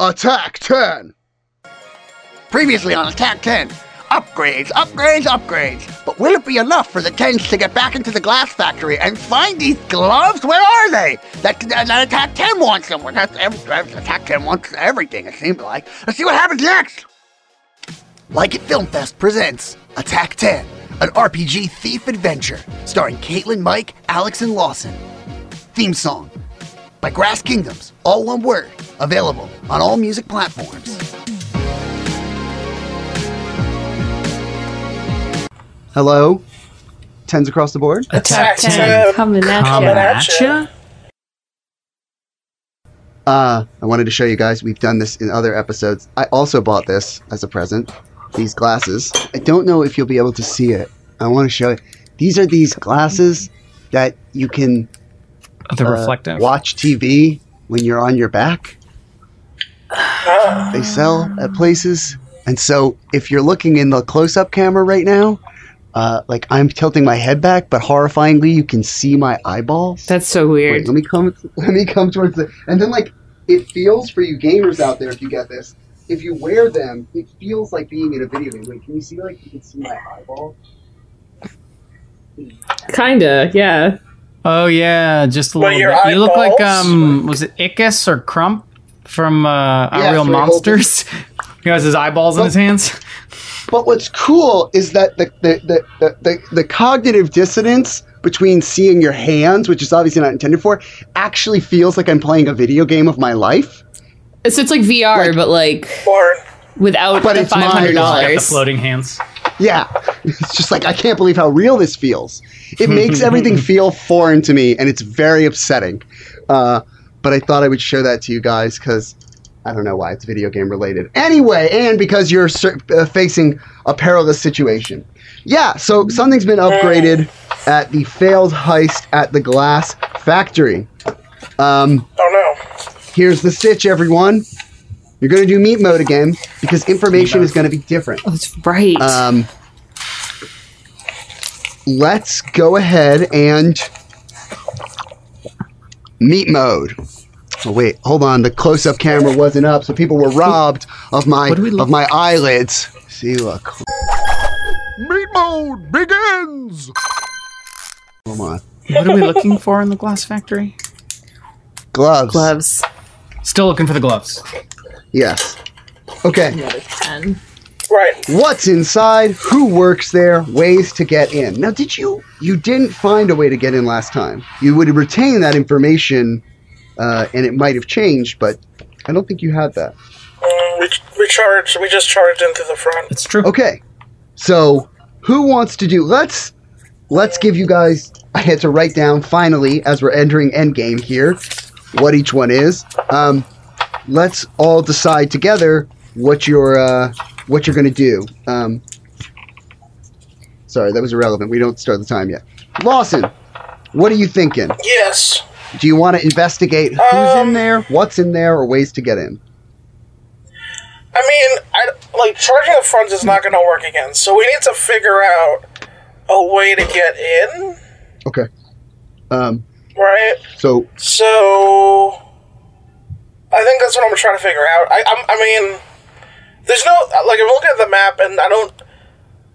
Attack 10. Previously on Attack 10. Upgrades, upgrades, upgrades. But will it be enough for the Tens to get back into the glass factory and find these gloves? Where are they? That, that, that Attack 10 wants them. Ev- Attack 10 wants everything, it seems like. Let's see what happens next. Like It Film Fest presents Attack 10, an RPG thief adventure starring Caitlin, Mike, Alex, and Lawson. Theme song by Grass Kingdoms, all one word, available on all music platforms. Hello? Tens across the board? Attack 10 10 coming at coming ya. at ya. Uh, I wanted to show you guys, we've done this in other episodes. I also bought this as a present, these glasses. I don't know if you'll be able to see it. I want to show you. These are these glasses that you can The uh, reflective. watch TV when you're on your back. They sell at places. And so if you're looking in the close up camera right now, uh, like I'm tilting my head back, but horrifyingly, you can see my eyeballs. That's so Wait, weird. let me come. Let me come towards the. And then, like, it feels for you gamers out there, if you get this, if you wear them, it feels like being in a video game. Wait, can you see? Like, you can see my eyeball. Kinda, yeah. Oh yeah, just a But little your bit. You look like um, was it Ickis or Krumm from uh, Yeah, Real so he holds Monsters? he has his eyeballs in his hands. But what's cool is that the the, the, the, the the cognitive dissonance between seeing your hands, which is obviously not intended for, actually feels like I'm playing a video game of my life. So it's like VR, Like- but like Or without But the it's five hundred dollars. floating hands. Yeah, it's just like I can't believe how real this feels. It makes everything feel foreign to me, and it's very upsetting. Uh, but I thought I would show that to you guys because I don't know why it's video game related. Anyway, and because you're uh, facing a perilous situation. Yeah, so something's been upgraded at the failed heist at the glass factory. Um, oh no. here's the stitch, everyone. You're going to do meat mode again because information is going to be different. Oh, that's right. Um, let's go ahead and meat mode. Oh wait, hold on. The close-up camera wasn't up, so people were robbed of my What do we look- of my eyelids. See, look. Meat mode begins! Hold on. What are we looking for in the glass factory? Gloves. Gloves. Still looking for the gloves. Yes. Okay. Another ten. Right. What's inside? Who works there? Ways to get in. Now, did you you didn't find a way to get in last time? You would retain that information, uh, and it might have changed, but I don't think you had that. Mm, we, we charged. We just charged into the front. It's true. Okay, so who wants to do? Let's let's give you guys. I had to write down finally as we're entering endgame here what each one is. Um, let's all decide together what you're uh, what you're going to do. Um, sorry, that was irrelevant. We don't start the time yet. Lawson, what are you thinking? Yes. Do you want to investigate who's in Um, there, what's in there, or ways to get in? I mean, I like charging the funds is not going to work again. So we need to figure out a way to get in. Okay. Um, Right. so So I think that's what I'm trying to figure out. I I'm, I mean, there's no like I'm looking at the map and I don't.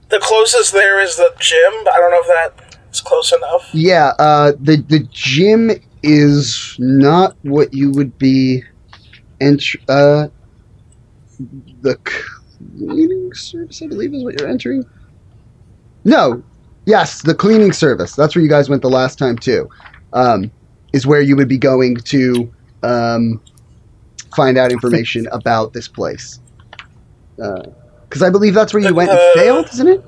The closest there is the gym. I don't know if that is close enough. Yeah, uh, the the gym is not what you would be ent- uh the cleaning service, I believe, is what you're entering. No, yes, the cleaning service. That's where you guys went the last time too. Um, is where you would be going to um, find out information about this place. Because I believe that's where you went and Uh, failed, isn't it?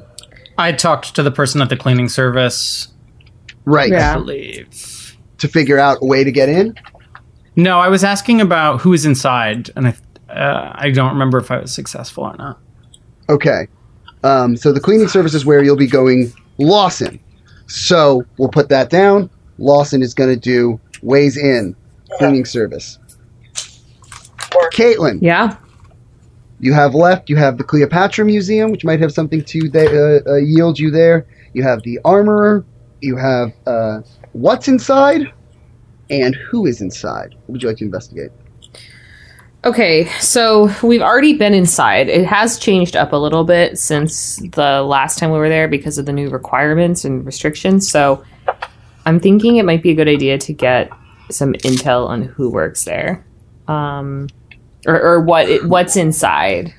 I talked to the person at the cleaning service. Right. Yeah. I believe. To figure out a way to get in. No, I was asking about who is inside, and I uh, I don't remember if I was successful or not. Okay. Um, so the cleaning service is where you'll be going Lawson. So we'll put that down. Lawson is going to do ways in cleaning service. Caitlin, Yeah. You have left. You have the Cleopatra Museum, which might have something to uh, uh, yield you there. You have the armorer. You have uh, what's inside and who is inside. What would you like to investigate? Okay, so we've already been inside. It has changed up a little bit since the last time we were there because of the new requirements and restrictions. So I'm thinking it might be a good idea to get some intel on who works there, um, or, or what it, what's inside.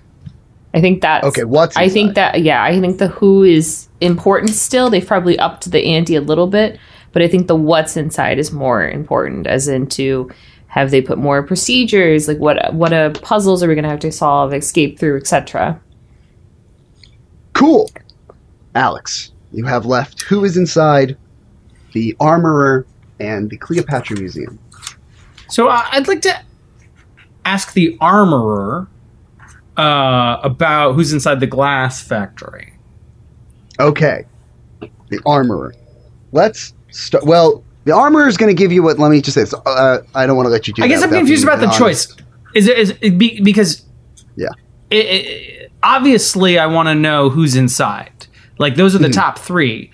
I think that's Okay, what's I think that yeah, I think the who is important still. They've probably upped the ante a little bit, but I think the what's inside is more important, as into have they put more procedures, like what what uh, puzzles are we gonna have to solve, escape through, etc. Cool. Alex, you have left who is inside the armorer and the Cleopatra Museum. So uh, I'd like to ask the armorer uh, about who's inside the glass factory. Okay. The armorer. Let's start. Well, the armorer is going to give you what. Let me just say this. Uh, I don't want to let you do. I guess I'm confused about the honest. choice. Is it, is it be, because Yeah. it, it, obviously I want to know who's inside. Like those are the Hmm. top three.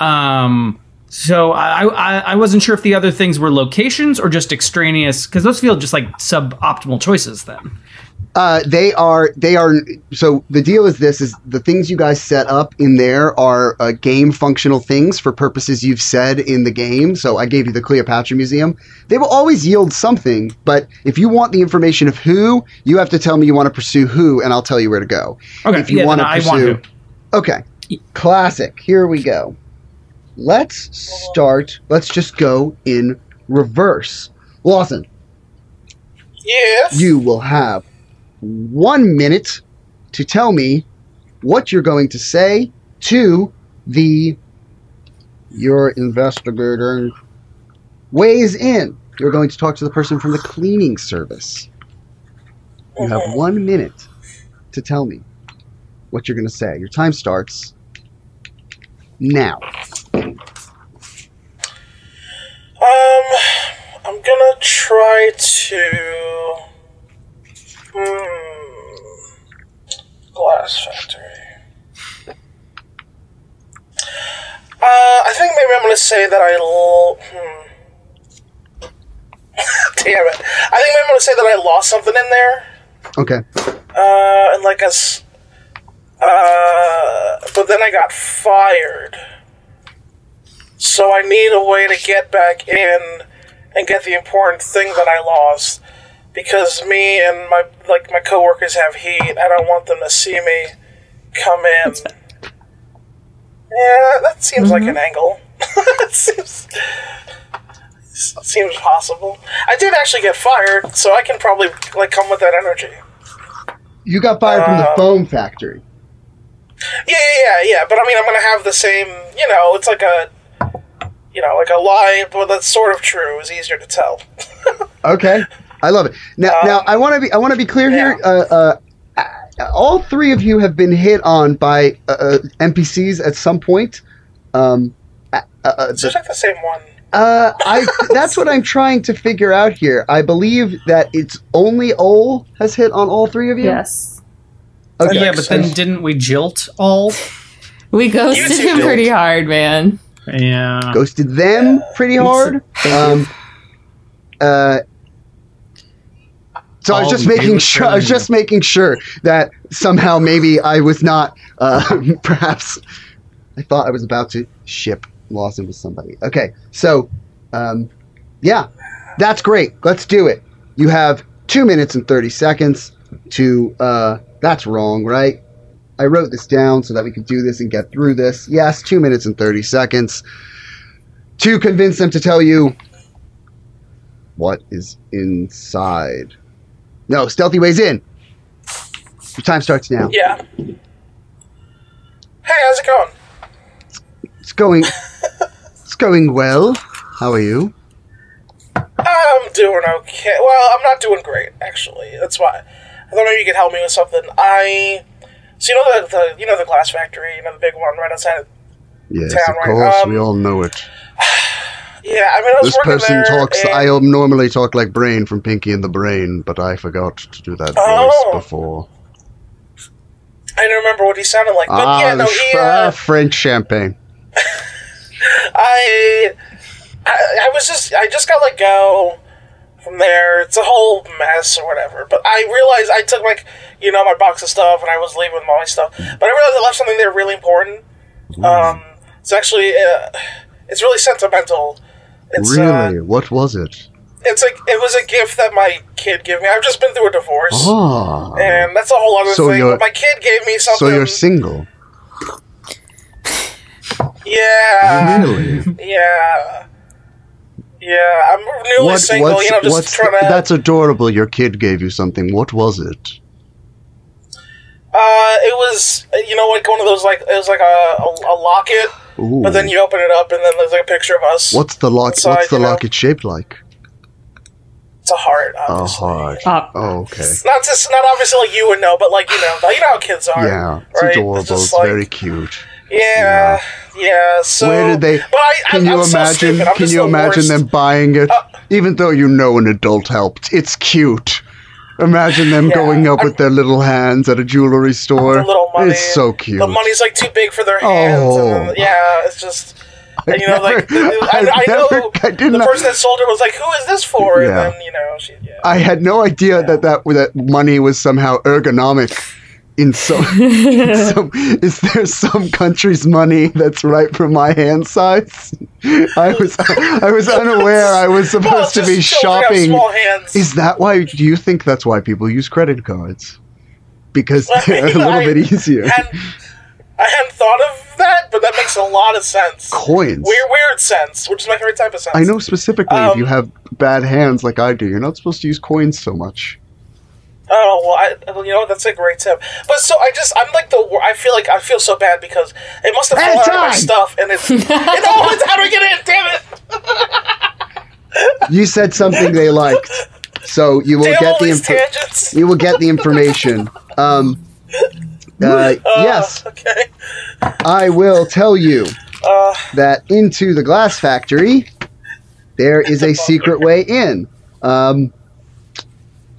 Um, so I, I I wasn't sure if the other things were locations or just extraneous because those feel just like suboptimal choices. Then Uh, they are. They are. So the deal is this: is the things you guys set up in there are uh, game functional things for purposes you've said in the game. So I gave you the Cleopatra Museum. They will always yield something, but if you want the information of who, you have to tell me you want to pursue who, and I'll tell you where to go. okay, If you yeah, want to I pursue, want to. Okay. Classic. Here we go. Let's start. Let's just go in reverse. Lawson, Yes. you will have one minute to tell me what you're going to say to the your investigator weighs in. You're going to talk to the person from the cleaning service. You have one minute to tell me what you're going to say. Your time starts now. Um, I'm gonna try to. Hmm. Glass factory. Uh, I think maybe I'm gonna say that I. L- hmm. Damn it! I think maybe I'm gonna say that I lost something in there. Okay. Uh, and like a. s- Uh, but then I got fired. So I need a way to get back in and get the important thing that I lost. Because me and my like my coworkers have heat. I don't want them to see me come in. Yeah, that seems like an angle. it seems seems possible. I did actually get fired, so I can probably like come with that energy. You got fired from the Um, foam factory. Yeah, yeah, yeah, yeah. But I mean, I'm gonna have the same. You know, it's like a, you know, like a lie, but that's sort of true. Is easier to tell. Okay, I love it. Now, Um, now I want to be I want to be clear here. Uh, uh, all three of you have been hit on by uh, uh, NPCs at some point. Um, uh, uh, It's just like the same one. uh, I that's what I'm trying to figure out here. I believe that it's only Ol has hit on all three of you. Yes, Okay. yeah, but then didn't we jilt all? we ghosted You two him pretty hard, man. Yeah. ghosted them pretty hard. Um, uh, so I was just making sure. I was just making sure that somehow maybe I was not. Uh, perhaps I thought I was about to ship Lawson with somebody. Okay, so um, yeah, that's great. Let's do it. You have two minutes and thirty seconds to. Uh, that's wrong, right? I wrote this down so that we could do this and get through this. Yes, two minutes and 30 seconds to convince them to tell you what is inside. No, stealthy ways in. Your time starts now. Yeah. Hey, how's it going? It's going. it's going well. How are you? I'm doing okay. Well, I'm not doing great actually. That's why I thought maybe you could help me with something. I. So you know the, the you know the glass factory, you know the big one right outside. Yes, Town, of right? course. Um, we all know it. Yeah, I mean I was This person talks. I normally talk like Brain from Pinky and the Brain, but I forgot to do that Oh. voice before. I don't remember what he sounded like, but ah, yeah, no, he. Uh, ah, French champagne. I, I I was just I just got let go from there, it's a whole mess or whatever. But I realized I took like you know my box of stuff and I was leaving with all my stuff. But I realized I left something there really important. Um, it's actually uh, it's really sentimental. It's, uh, really? what was it? it's like it was a gift that my kid gave me. I've just been through a divorce, Oh. and that's a whole other So thing. But my kid gave me something. So you're single? yeah, Really? yeah, yeah. I'm newly single. You know, just trying to. That's adorable. Your kid gave you something. What was it? Uh, it was you know like one of those like it was like a, a, a locket, Ooh. but then you open it up and then there's like a picture of us. What's the lock? inside, What's the you know? locket shaped like? It's a heart. A heart. Uh, Oh, okay. It's not just not obviously like you would know, but like you know, you know how kids are. Yeah, it's right? adorable. just It's like- very cute. Yeah, yeah. So Where did they? But I, Can I, you I'm imagine? I'm can you the imagine worst. Uh, them buying it? Even though you know an adult helped, it's cute. Imagine them Yeah, going up I'm- with their little hands at a jewelry store. the little money? It's so cute. The money's like too big for their hands. Oh. And then, yeah, it's just. And, you know, like never- I, I've I know I the person that sold it was like, "Who is this for?" Yeah. And then you know, she yeah. I had no idea that, that that money was somehow ergonomic. In some, in some, is there some country's money that's right for my hand size? I was I was unaware I was supposed to be shopping. Small hands. Is that why? Do you think that's why people use credit cards? Because they're a little I- bit easier. hadn't, I hadn't thought of that, but that makes a lot of sense. Coins. Weird, weird sense, which is my favorite type of sense. I know specifically if Um, you have bad hands like I do, you're not supposed to use coins so much. Oh well, I, you know? That's a great tip. But so I just I'm like the I feel like I feel so bad because it must have Hey, fallen out of my stuff and it's it always how do we get in? Damn it! You said something they liked, so you will Damn all get the these info- you will get the information. Um, uh, yes, Okay. I will tell you Uh, that into the glass factory there is a secret way in. Um,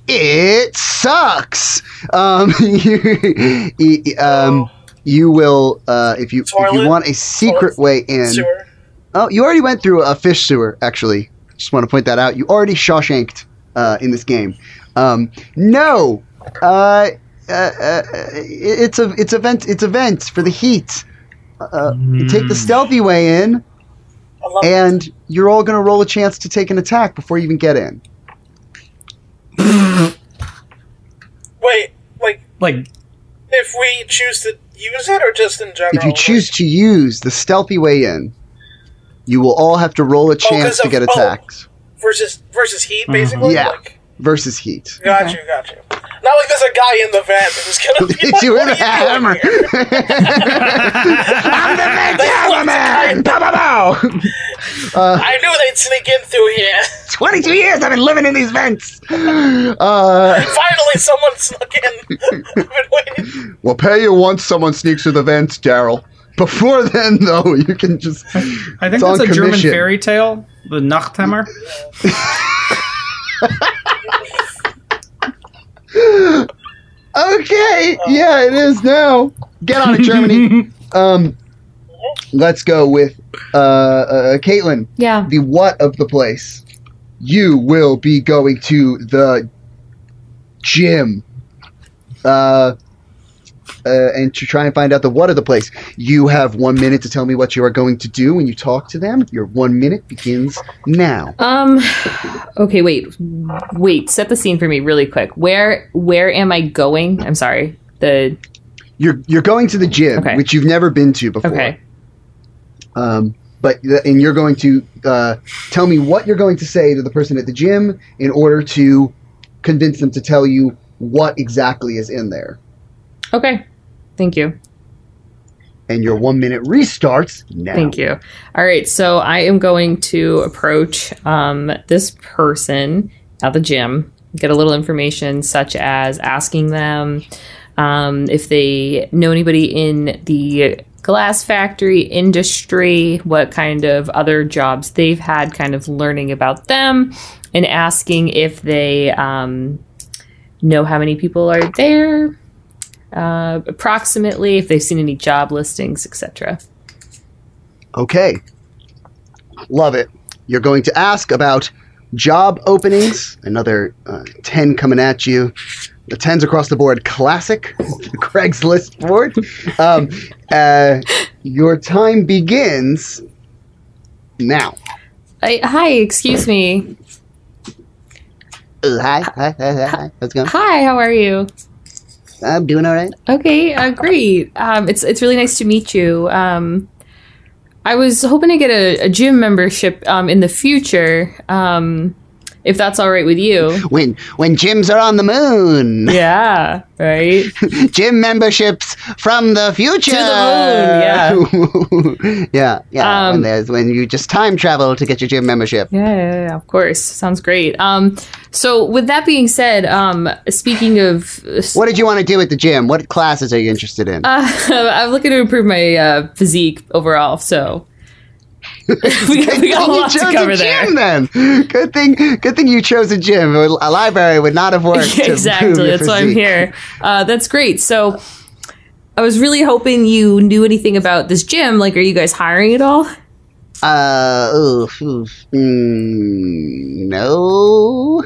it sucks. Um, you, um, you will uh, if you if you want a secret Toilet? way in. sewer. Oh, you already went through a fish sewer. Actually, just want to point that out. You already Shawshanked uh, in this game. Um, no, uh, uh, uh, it's a it's a vent it's a vent for the heat. Uh, you take the stealthy way in, I love and you're all gonna roll a chance to take an attack before you even get in. Wait, like Like, if we choose to use it or just in general? If you choose to use the stealthy way in, you will all have to roll a oh, chance 'cause to of- get oh. versus versus heat, mm-hmm. basically. Yeah. Like, versus heat. got Okay. you, got you. Not like there's a guy in the vent who's gonna be like, you "What with a you doing hammer. here?" I'm the vent hammerman! Pow, pow, pow! I knew they'd sneak in through here. 22 years I've been living in these vents. Uh, Finally, someone snuck in. I've been waiting. we'll pay you once someone sneaks through the vents, Daryl. Before then, though, you can just. I think It's that's on a German fairy tale, the Nachthammer. Okay, yeah, it is now. Get on it, Germany. um, let's go with uh, uh, Caitlin. Yeah. The what of the place? You will be going to the gym. Uh, uh, and to try and find out the what of the place. You have one minute to tell me what you are going to do when you talk to them. Your one minute begins now. Um. Okay. Wait. Wait. Set the scene for me really quick. Where Where am I going? I'm sorry. The You're you're going to the gym, Okay. which you've never been to before. okay. Um, but and you're going to uh, tell me what you're going to say to the person at the gym in order to convince them to tell you what exactly is in there. Okay. Thank you. And your one minute restarts now. Thank you. All right, so I am going to approach um, this person at the gym, get a little information, such as asking them um, if they know anybody in the glass factory industry, what kind of other jobs they've had, kind of learning about them, and asking if they um, know how many people are there. Uh, approximately, if they've seen any job listings, etc. Okay. Love it. You're going to ask about job openings. Another uh, ten coming at you. The tens across the board. Classic, Craigslist board. Um, uh, your time begins now. I, hi, excuse me. Uh, hi, hi, hi, hi, hi. How's it going? Hi, how are you? I'm doing all right. Okay, uh, great. Um, it's it's really nice to meet you. Um, I was hoping to get a, a gym membership um, in the future, um, if that's all right with you. When when gyms are on the moon, Yeah, right. gym memberships from the future. To the moon, yeah, yeah, yeah. Um, when there's when you just time travel to get your gym membership. Yeah, yeah, yeah, of course. Sounds great. Um, so with that being said, um, speaking of, What did you want to do at the gym? What classes are you interested in? uh, I'm looking to improve my uh, physique overall. So we, got- we got a lot to cover a there. gym then. Good thing. Good thing you chose a gym. A library would not have worked. improve exactly. That's why I'm here. Uh, that's great. So I was really hoping you knew anything about this gym. Like, are you guys hiring at all? Uh, oof, oof. Mm, no.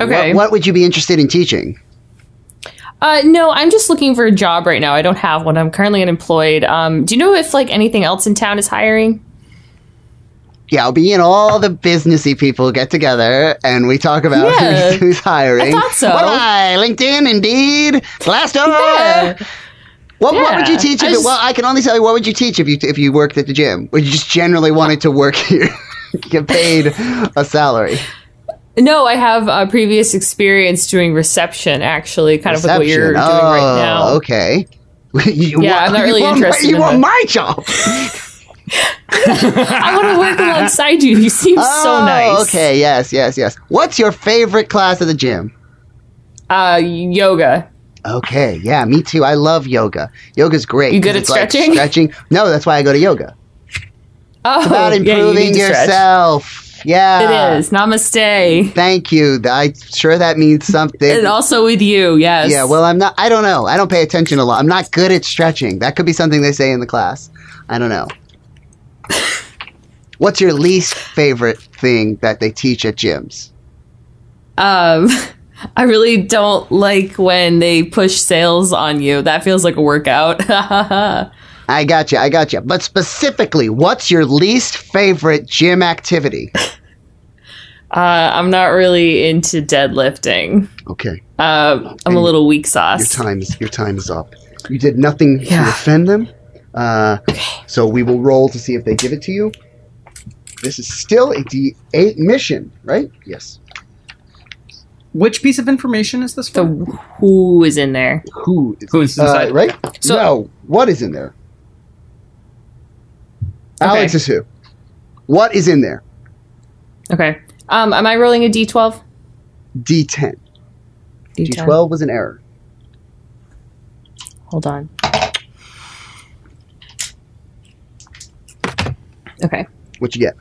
Okay. What, what would you be interested in teaching? Uh, no, I'm just looking for a job right now. I don't have one. I'm currently unemployed. Um, do you know if like anything else in town is hiring? Yeah, me and all the businessy people get together and we talk about Yeah. who's, who's hiring. I thought so. What I? LinkedIn, Indeed, Glassdoor. Yeah. What, what would you teach? If I it, just- well, I can only tell you what would you teach if you if you worked at the gym? Would you just generally wanted to work here, get paid a salary? No, I have uh, previous experience doing reception. Actually, kind of like what you're Reception. doing oh, right now. Okay. You Yeah, want- I'm not you really want interested My, you in want the- my job? I want to work alongside you. You seem so Oh, nice. Okay. Yes. Yes. Yes. What's your favorite class at the gym? Uh, yoga. Okay, yeah, me too. I love yoga. Yoga's great. You good at it's like stretching? stretching. No, that's why I go to yoga. Oh, It's about yeah, you improving to stretch. yourself. Yeah. It is. Namaste. Thank you. I'm sure that means something. And also with you, yes. yeah, well, I'm not, I don't know. I don't pay attention a lot. I'm not good at stretching. That could be something they say in the class. I don't know. What's your least favorite thing that they teach at gyms? Um, I really don't like when they push sales on you. That feels like a workout. uh, I got you. I got you. But specifically, what's your least favorite gym activity? I'm not really into deadlifting. Okay. Uh, I'm a little weak sauce. Your time is your time is up. You did nothing to offend them. Uh, So we will roll to see if they give it to you. This is still a D8 mission, right? Yes. Which piece of information is this So for? who is in there? Who is, Who is uh, right? So- no. What is in there? Okay. Alex is who? What is in there? Okay. Um, am I rolling a d12? D10. D10. D12 was an error. Hold on. Okay. What you get?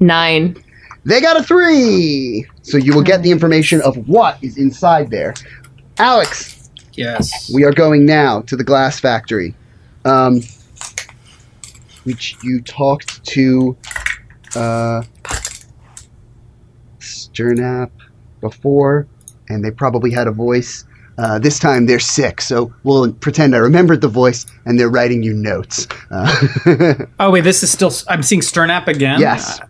Nine. They got a three. So you will get the information of what is inside there. Alex, Yes. we are going now to the glass factory. Um, which you talked to uh, Sternap before, and they probably had a voice. Uh, this time they're sick, so we'll pretend I remembered the voice, and they're writing you notes. Uh, Oh wait, this is still. I'm seeing Sternap again. yes.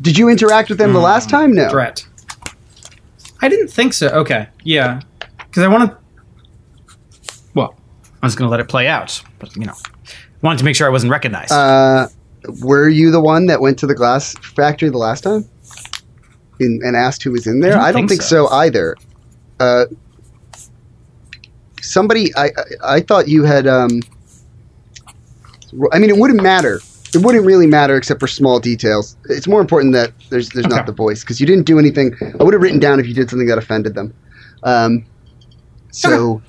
Did you interact with them the last time? No. Threat. I didn't think so. Okay. Yeah. Because I want to. Well, I was going to let it play out, but you know, wanted to make sure I wasn't recognized. Uh, were you the one that went to the glass factory the last time in, and asked who was in there? I don't I don't think think, so. so. either. Somebody, I, I I thought you had. Um, I mean, it wouldn't matter. It wouldn't really matter except for small details. It's more important that there's there's Okay. not the voice because you didn't do anything. I would have written down if you did something that offended them. Um, so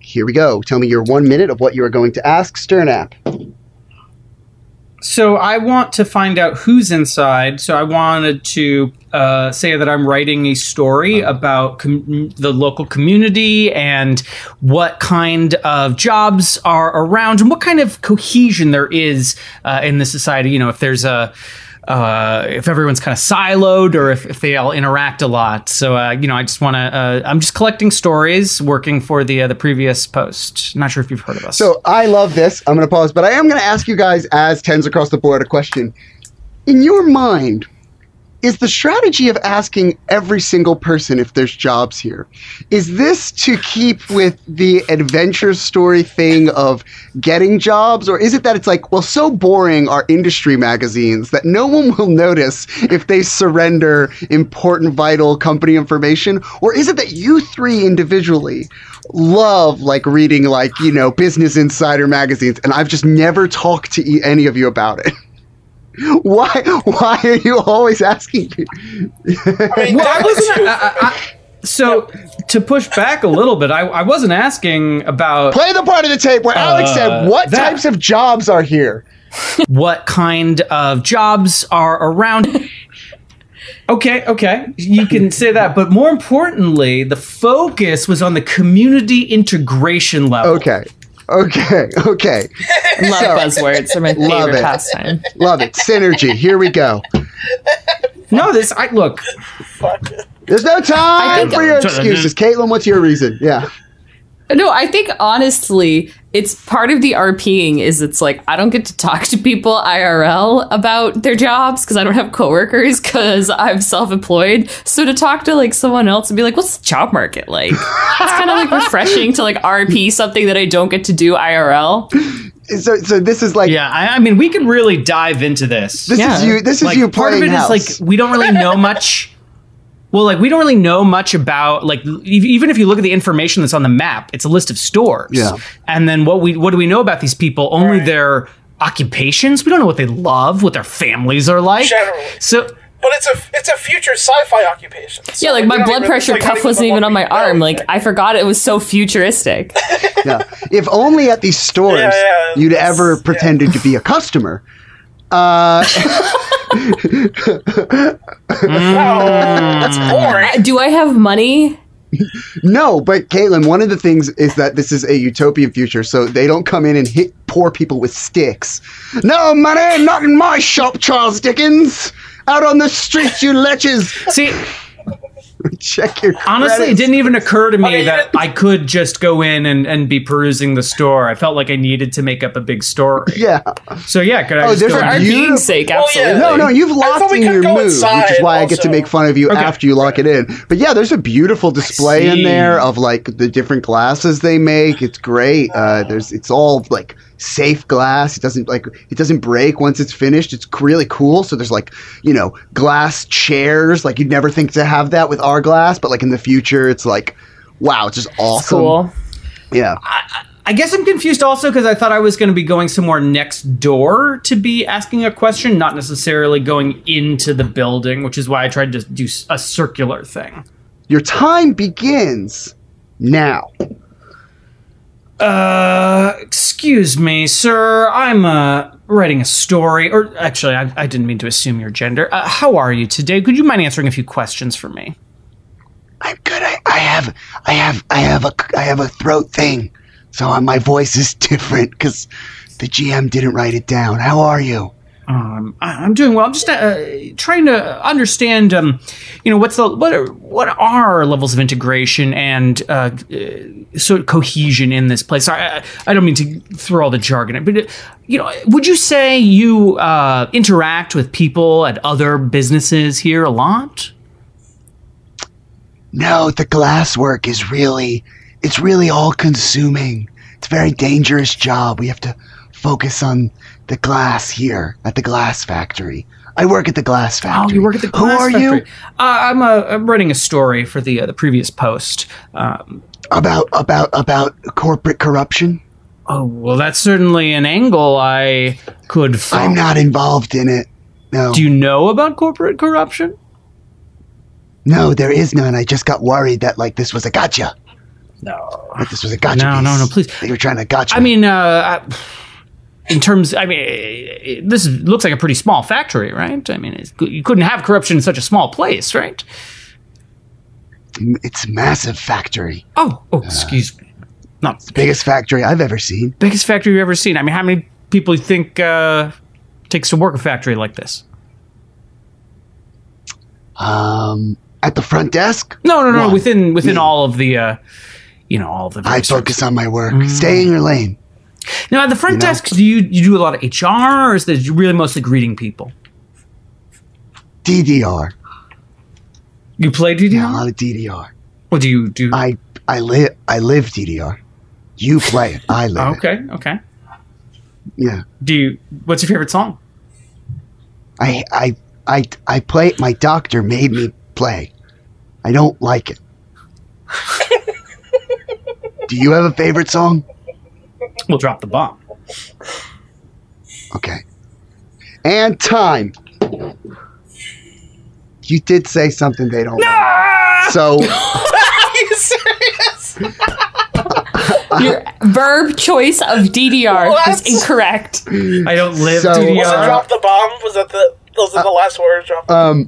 here we go. Tell me your one minute of what you are going to ask Sternap. So I want to find out who's inside. So I wanted to uh, say that I'm writing a story about com- the local community and what kind of jobs are around and what kind of cohesion there is uh, in the society. You know, if there's a uh, if everyone's kind of siloed or if, if they all interact a lot. So uh, you know, I just want to. Uh, I'm just collecting stories, working for the uh, the previous post. Not sure if you've heard of us. So I love this. I'm going to pause, but I am going to ask you guys, as tens across the board, a question. In your mind, is the strategy of asking every single person if there's jobs here is this to keep with the adventure story thing of getting jobs or is it that it's like well so boring are industry magazines that no one will notice if they surrender important vital company information? Or is it that you three individually love like reading like you know business insider magazines and i've just never talked to any of you about it why why are you always asking me I Well, I that wasn't. I, I, I- so to push back a little bit, I, I wasn't asking about play the part of the tape where alex Uh, said what that- types of jobs are here what kind of jobs are around. Okay, okay, you can say that, but more importantly, the focus was on the community integration level. okay okay okay Love So- buzzwords. They're my Love favorite it. pastime. love it synergy here we go No, this I look. Fuck. there's no time for your excuses caitlin what's your reason yeah No, I think honestly, it's part of the RPing is it's like I don't get to talk to people IRL about their jobs because I don't have coworkers because I'm self-employed. So to talk to like someone else and be like, "What's the job market like?" it's kind of like refreshing to like RP something that I don't get to do IRL. so so this is like Yeah, I, I mean, we could really dive into this. this Yeah. is you this is like you part of it is house. like we don't really know much. Well, like we don't really know much about like even if you look at the information that's on the map, it's a list of stores. Yeah. And then what we what do we know about these people? Only Right. their occupations. We don't know what they love, what their families are like. Generally. So But it's a it's a future sci-fi occupation. So Yeah, like my blood even- pressure like, cuff wasn't even on my arm. know. Like I forgot it was so futuristic. yeah. If only at these stores Yeah, yeah, you'd that's- ever yeah. pretended to be a customer. Uh, Mm. That's boring. Uh, do I have money? no, but Caitlin, one of the things is that this is a utopian future, so they don't come in and hit poor people with sticks. No money, not in my shop, Charles Dickens. Out on the streets, you leches. see, Check your honestly, it didn't even occur to me mean, that it- I could just go in and, and be perusing the store. I felt like I needed to make up a big story. Yeah. So yeah, could I Oh, just there's go a in For and- Beautiful- RPing's sake, Well, yeah. absolutely. No, no, you've locked we in your go move, which is inside why I get to make fun of you Okay. after you lock it in. But yeah, there's a beautiful display in there of like the different glasses they make. It's great. Uh, there's it's all like safe glass. It doesn't like it doesn't break once it's finished. It's really cool. So there's like you know glass chairs. Like you'd never think to have that with our glass, but like in the future, it's like wow, it's just awesome. Cool. Yeah. I guess I'm confused also because I thought I was going to be going somewhere next door to be asking a question, not necessarily going into the building, which is why I tried to do a circular thing. Your time begins now. Uh, excuse me, sir. I'm uh writing a story, or actually, I, I didn't mean to assume your gender. Uh, how are you today? Could you mind answering a few questions for me? I'm good. I, I have, I have, I have a, I have a throat thing, so my voice is different because the GM didn't write it down. How are you? Um, I- I'm doing well. I'm just uh, trying to understand, um, you know, what's the what are what are levels of integration and uh, uh, sort of cohesion in this place. I, I don't mean to throw all the jargon, but uh, you know, would you say you uh, interact with people at other businesses here a lot? No, the glass work is really, it's really all consuming. It's a very dangerous job. We have to focus on the glass here at the glass factory. I work at the glass Oh, factory. you work at the glass Who are factory. you? Uh, I'm, uh, I'm writing a story for the uh, the previous post. Um, About about about corporate corruption? oh well, that's certainly an angle I could. Follow. I'm not involved in it. No. Do you know about corporate corruption? No, there is none. I just got worried that like this was a gotcha. No. That this was a gotcha. No, piece. no, no, please. They were trying to gotcha. I mean, uh, I- in terms, I mean, it- this looks like a pretty small factory, right? I mean, it's, you couldn't have corruption in such a small place, right? it's a massive factory. Oh, oh, excuse me. Not the Biggest factory I've ever seen. biggest factory you've ever seen. I mean, how many people you think uh, takes to work a factory like this? Um, at the front desk, No, no, no. One. Within within Me. all of the, uh, you know, all of the. I focus on my work. Mm. Stay in your lane. Now, at the front You know? desk, do you you do a lot of HR, or is this really mostly greeting people? DDR. You play DDR? Yeah, a lot of DDR. What do you do? I I live I live DDR. You play it. I live it. okay, okay. Yeah. Do you? What's your favorite song? I I I I play. My doctor made me play. I don't like it. Do you have a favorite song? We'll drop the bomb. Okay. And time. You did say something they don't. like. So Are you serious? Your verb choice of DDR What? is incorrect. I don't live So- Was it drop the bomb? Was that the those are the last words? Drop. um,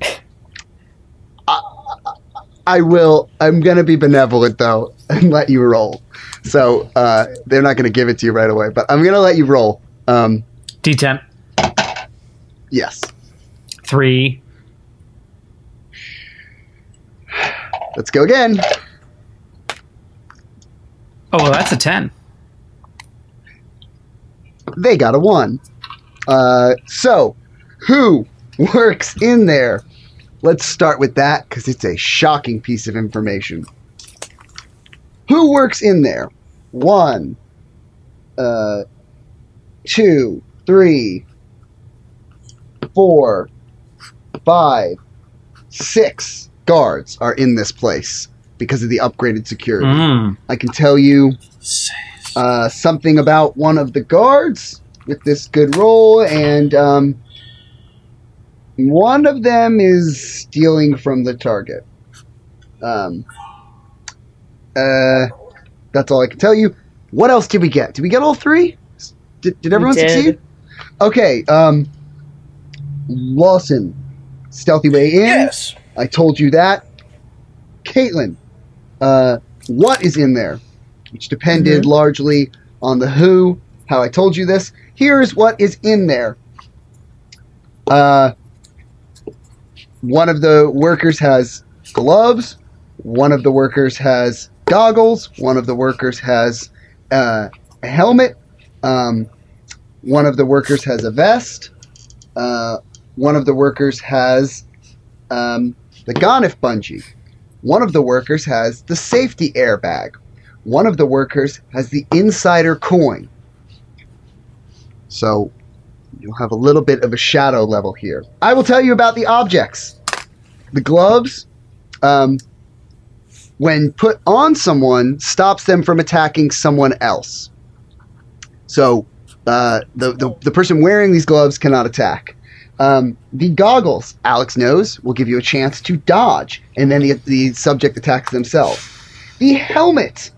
I, I will. I'm gonna be benevolent though and let you roll. So uh, they're not gonna give it to you right away, but I'm gonna let you roll. Um, D10. yes. Three. Let's go again. Oh, well, that's a 10. They got a one. Uh, so, who works in there? Let's start with that because it's a shocking piece of information. Who works in there? One, uh, two, three, four, five, six guards are in this place because of the upgraded security. Mm. I can tell you uh, something about one of the guards with this good roll, and um, one of them is stealing from the target. Um, uh, that's all I can tell you. What else did we get? Did we get all three? Did, did everyone did. succeed? Okay. Um, Lawson, stealthy way in. yes. I told you that. Caitlin, uh, what is in there? Which depended largely on the who, how I told you this. Here's what is in there. Uh, one of the workers has gloves. One of the workers has goggles. One of the workers has uh, a helmet. Um, one of the workers has a vest. Uh, one of the workers has um, the Gonif bungee. One of the workers has the safety airbag. One of the workers has the insider coin. So you'll have a little bit of a shadow level here. I will tell you about the objects. The gloves, um, when put on someone, stops them from attacking someone else. So uh, the, the, the person wearing these gloves cannot attack. Um, the goggles, Alex knows, will give you a chance to dodge, and then the, the subject attacks themselves. The helmet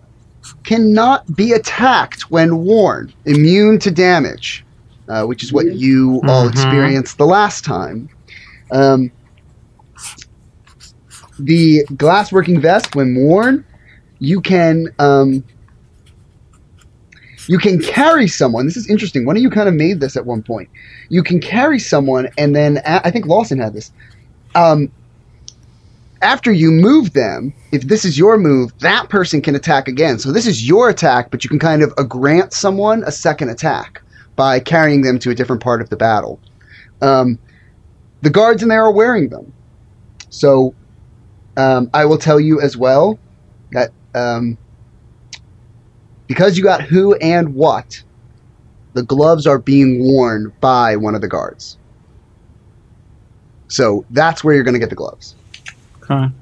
cannot be attacked when worn, immune to damage, uh, which is what you all Mhm. experienced the last time. Um, the glassworking vest, when worn, you can um, you can carry someone. This is interesting. One of you kind of made this at one point. You can carry someone, and then I think Lawson had this. Um, after you move them, if this is your move, that person can attack again. So this is your attack, but you can kind of uh, grant someone a second attack by carrying them to a different part of the battle. Um, the guards in there are wearing them. So um, I will tell you as well that um, because you got who and what, the gloves are being worn by one of the guards. So that's where you're going to get the gloves Okay.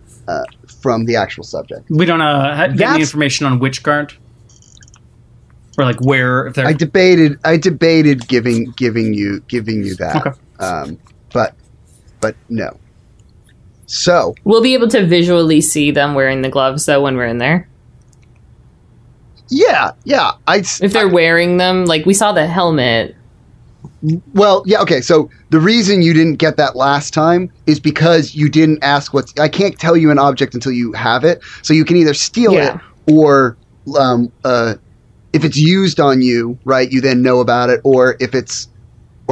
from the actual subject. We don't uh, get any information on which guard? Or like where, if they're. I debated. I debated giving giving you giving you that, Okay. um, but but no. So We'll be able to visually see them wearing the gloves though when we're in there. yeah, yeah. I If they're wearing them, like we saw the helmet. Well, yeah, okay. So the reason you didn't get that last time is because you didn't ask what's. I can't tell you an object until you have it. So you can either steal Yeah. it or, um, uh, if it's used on you, right? You then know about it, or if it's,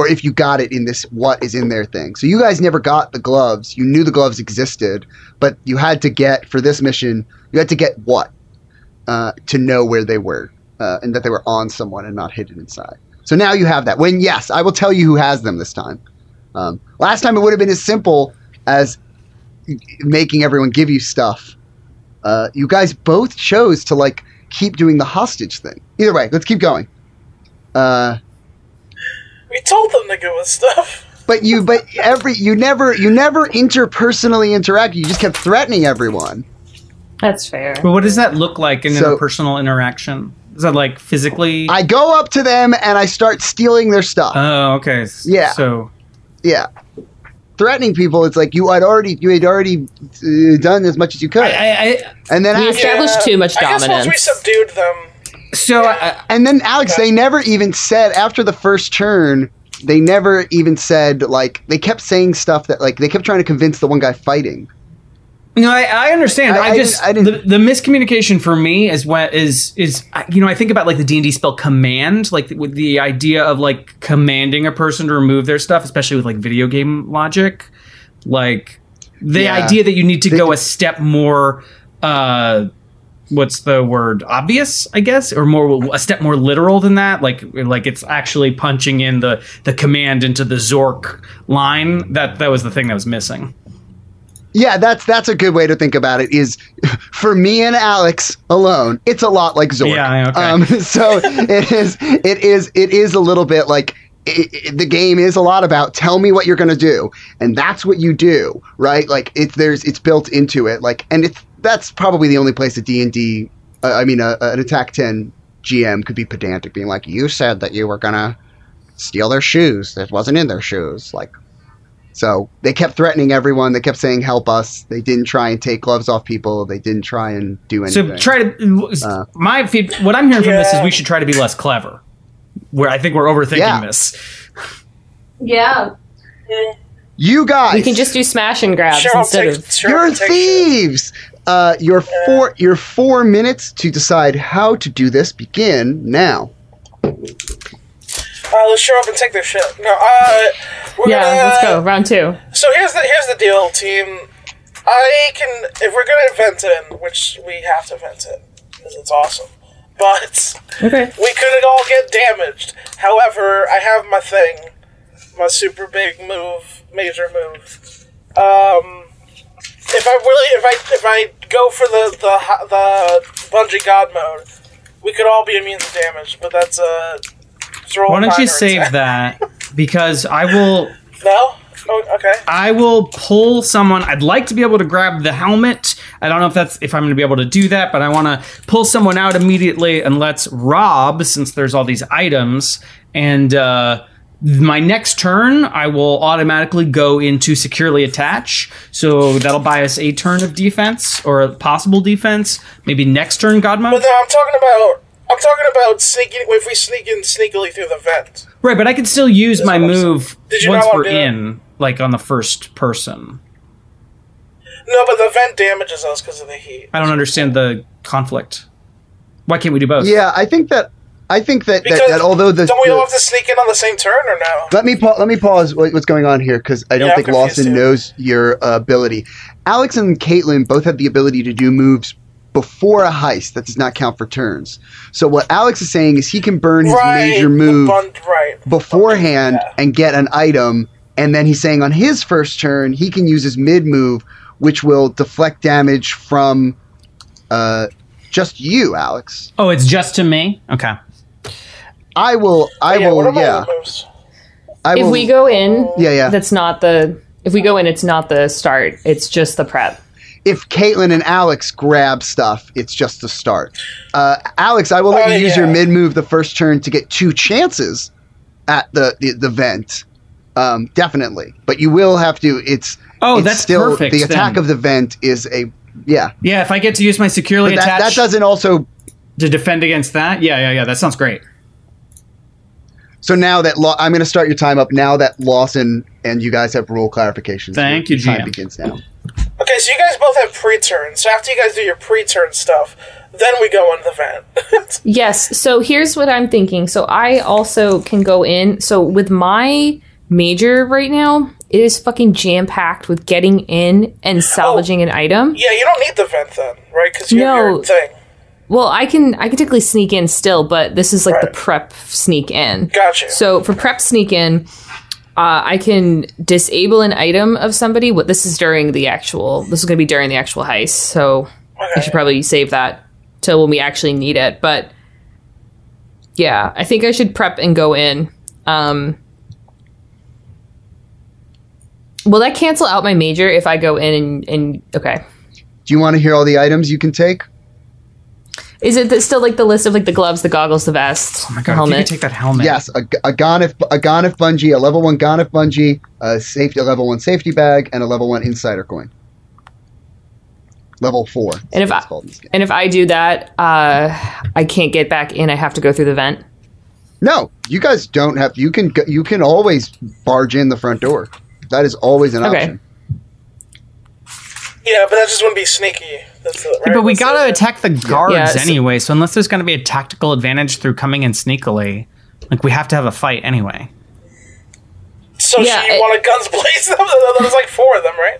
or if you got it in this what is in there thing. So you guys never got the gloves. You knew the gloves existed, but you had to get for this mission. You had to get what uh, to know where they were uh, and that they were on someone and not hidden inside. So now you have that. When yes, I will tell you who has them this time. Um, last time it would have been as simple as making everyone give you stuff. Uh, you guys both chose to like keep doing the hostage thing. Either way, let's keep going. Uh, We told them to give us stuff. but you, but every you never you never interpersonally interact. You just kept threatening everyone. That's fair. But what does that look like in So- interpersonal interaction? Is that like physically? I go up to them and I start stealing their stuff. oh, okay. Yeah. So yeah, threatening people. It's like you had already you had already uh, done as much as you could, I, I, I and then We after- established too much dominance. I guess once we subdued them, so I, And then Alex, they never even said after the first turn. They never even said like they kept saying stuff that like they kept trying to convince the one guy fighting. No, I, I understand. I- I, I just didn't- I didn't- the, the miscommunication for me is what is is you know I think about like the D and D spell command, like with the idea of like commanding a person to remove their stuff, especially with like video game logic, like the Yeah. idea that you need to They- go a step more. uh What's the word? Obvious, I guess, or more a step more literal than that. Like, like it's actually punching in the the command into the Zork line. That that was the thing that was missing. Yeah, that's that's a good way to think about it. Is for me and Alex alone, it's a lot like Zork. Yeah, okay. Um, so it is it is it is a little bit like i i the game is a lot about tell me what you're going to do, and that's what you do, right? Like it's there's it's built into it. Like, and it's that's probably the only place a D and D, uh, I mean, a, an attack ten GM could be pedantic, being like, you said that you were gonna steal their shoes. That wasn't in their shoes. Like, so they kept threatening everyone. They kept saying, "Help us!" They didn't try and take gloves off people. They didn't try and do anything. So try to. Uh, my feed, what I'm hearing from this is we should try to be less clever. Where I think we're overthinking Yeah. this. Yeah. you guys, We can just do smash and grabs sure, instead take, of. sure, you're I'll thieves. Uh, your four your four minutes to decide how to do this begin now. Uh, let's show up and take their shit. No, uh, we're Yeah, gonna, let's go. Round two. So here's the here's the deal, team. I can if we're gonna invent it, which we have to invent it because it's awesome. But Okay. we could all get damaged. However, I have my thing, my super big move, major move. Um, if I really, if I if I go for the the the bungee god mode, we could all be immune to damage. But that's uh, throw Why don't you save attack. that? Because I will. No. Oh, okay. I will pull someone. I'd like to be able to grab the helmet. I don't know if that's if I'm going to be able to do that, but I want to pull someone out immediately and let's rob since there's all these items. And uh, my next turn, I will automatically go into securely attach. So that'll buy us a turn of defense or a possible defense. Maybe next turn, God mode. But no, I'm talking about. I'm talking about sneaking. If we sneak in sneakily through the vent. Right, but I can still use my what I'm saying. move Did you once we're wanna that? in, like on the first person. No, but the vent damages us because of the heat. I don't understand the conflict. Why can't we do both? Yeah, I think that I think that that, that although the, don't we the- all have to sneak in on the same turn or no? let me pa- let me pause what, what's going on here because I don't Yeah, think Lawson too. knows your uh, ability. Alex and Caitlin both have the ability to do moves before a heist that does not count for turns. So what Alex is saying is he can burn his right. major move bun- right. beforehand Yeah. and get an item, and then he's saying on his first turn he can use his mid move, which will deflect damage from uh, just you, Alex. Oh, it's just to me. Okay. I will. I yeah, will. Yeah. other moves? I If will, we go in, Yeah, yeah. that's not the. If we go in, it's not the start. It's just the prep. if Caitlin and Alex grab stuff, it's just the start. Uh, Alex, I will let Oh, you use yeah. your mid move the first turn to get two chances at the the, the vent. Um, definitely, but you will have to. It's Oh, it's that's still perfect, the attack then. of the vent is a yeah. Yeah, if I get to use my securely But that, that doesn't also. to defend against that, yeah, yeah, yeah, that sounds great. So now that Law, I'm going to start your time up. Now that Lawson and you guys have rule clarifications. Thank your you, Time begins now. Okay, Okay, so you guys both have pre-turn. So after you guys do your pre-turn stuff, then we go in the vent. Yes. So here's what I'm thinking. So I also can go in. So with my major right now, it is fucking jam packed with getting in and salvaging oh. an item. yeah, you don't need the vent then, right? Because you have No. your thing. Well, I can I can technically sneak in still, but this is like the prep sneak in. Gotcha. So for prep sneak in, uh, I can disable an item of somebody. What this is during the actual. This is going to be during the actual heist. So I should probably save that till when we actually need it. But yeah, I think I should prep and go in. Um, will that cancel out my major if I go in and, and okay? Do you want to hear all the items you can take? Is it th- still like the list of like the gloves, the goggles, the vest, Oh my the god, if you helmet? could take that helmet. Yes, a, a Gonif, a Gonif bungee, a level one Gonif bungee, a safety, a level one safety bag, and a level one insider coin. Level four. And if I- it's called in this game. And if I do that, uh, I can't get back in. I have to go through the vent. no, you guys don't have. You can you can always barge in the front door. That is always an Okay. option. Yeah, but that just wouldn't be sneaky. That's the, right? Yeah, but we gotta attack the guards Yeah, so- anyway. So unless there's gonna be a tactical advantage through coming in sneakily, like we have to have a fight anyway. So Yeah, you it- want to guns blaze them? There's like four of them, right?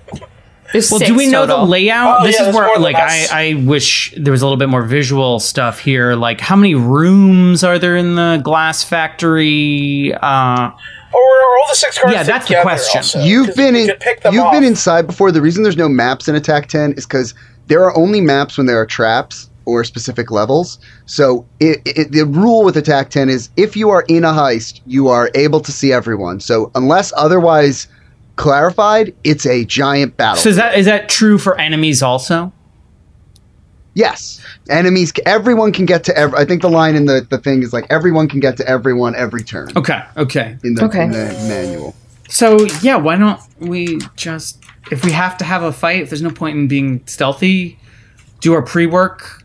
Well, do we know total. the layout? Oh, this yeah, is where, like, I. I wish there was a little bit more visual stuff here. Like, how many rooms are there in the glass factory? Uh, Or are all the six cards Yeah, that's the question. also? You've 'Cause been you in. could pick them You've been inside before. The reason there's no maps in Attack Ten is because there are only maps when there are traps or specific levels. So it, it, the rule with Attack Ten is if you are in a heist, you are able to see everyone. So unless otherwise clarified, it's a giant battle. so is that is that true for enemies also? yes, enemies. Everyone can get to. Every, I think the line in the, the thing is like everyone can get to everyone every turn Okay, okay. in the, Okay. in the manual. So yeah, why don't we just if we have to have a fight, if there's no point in being stealthy, do our pre-work,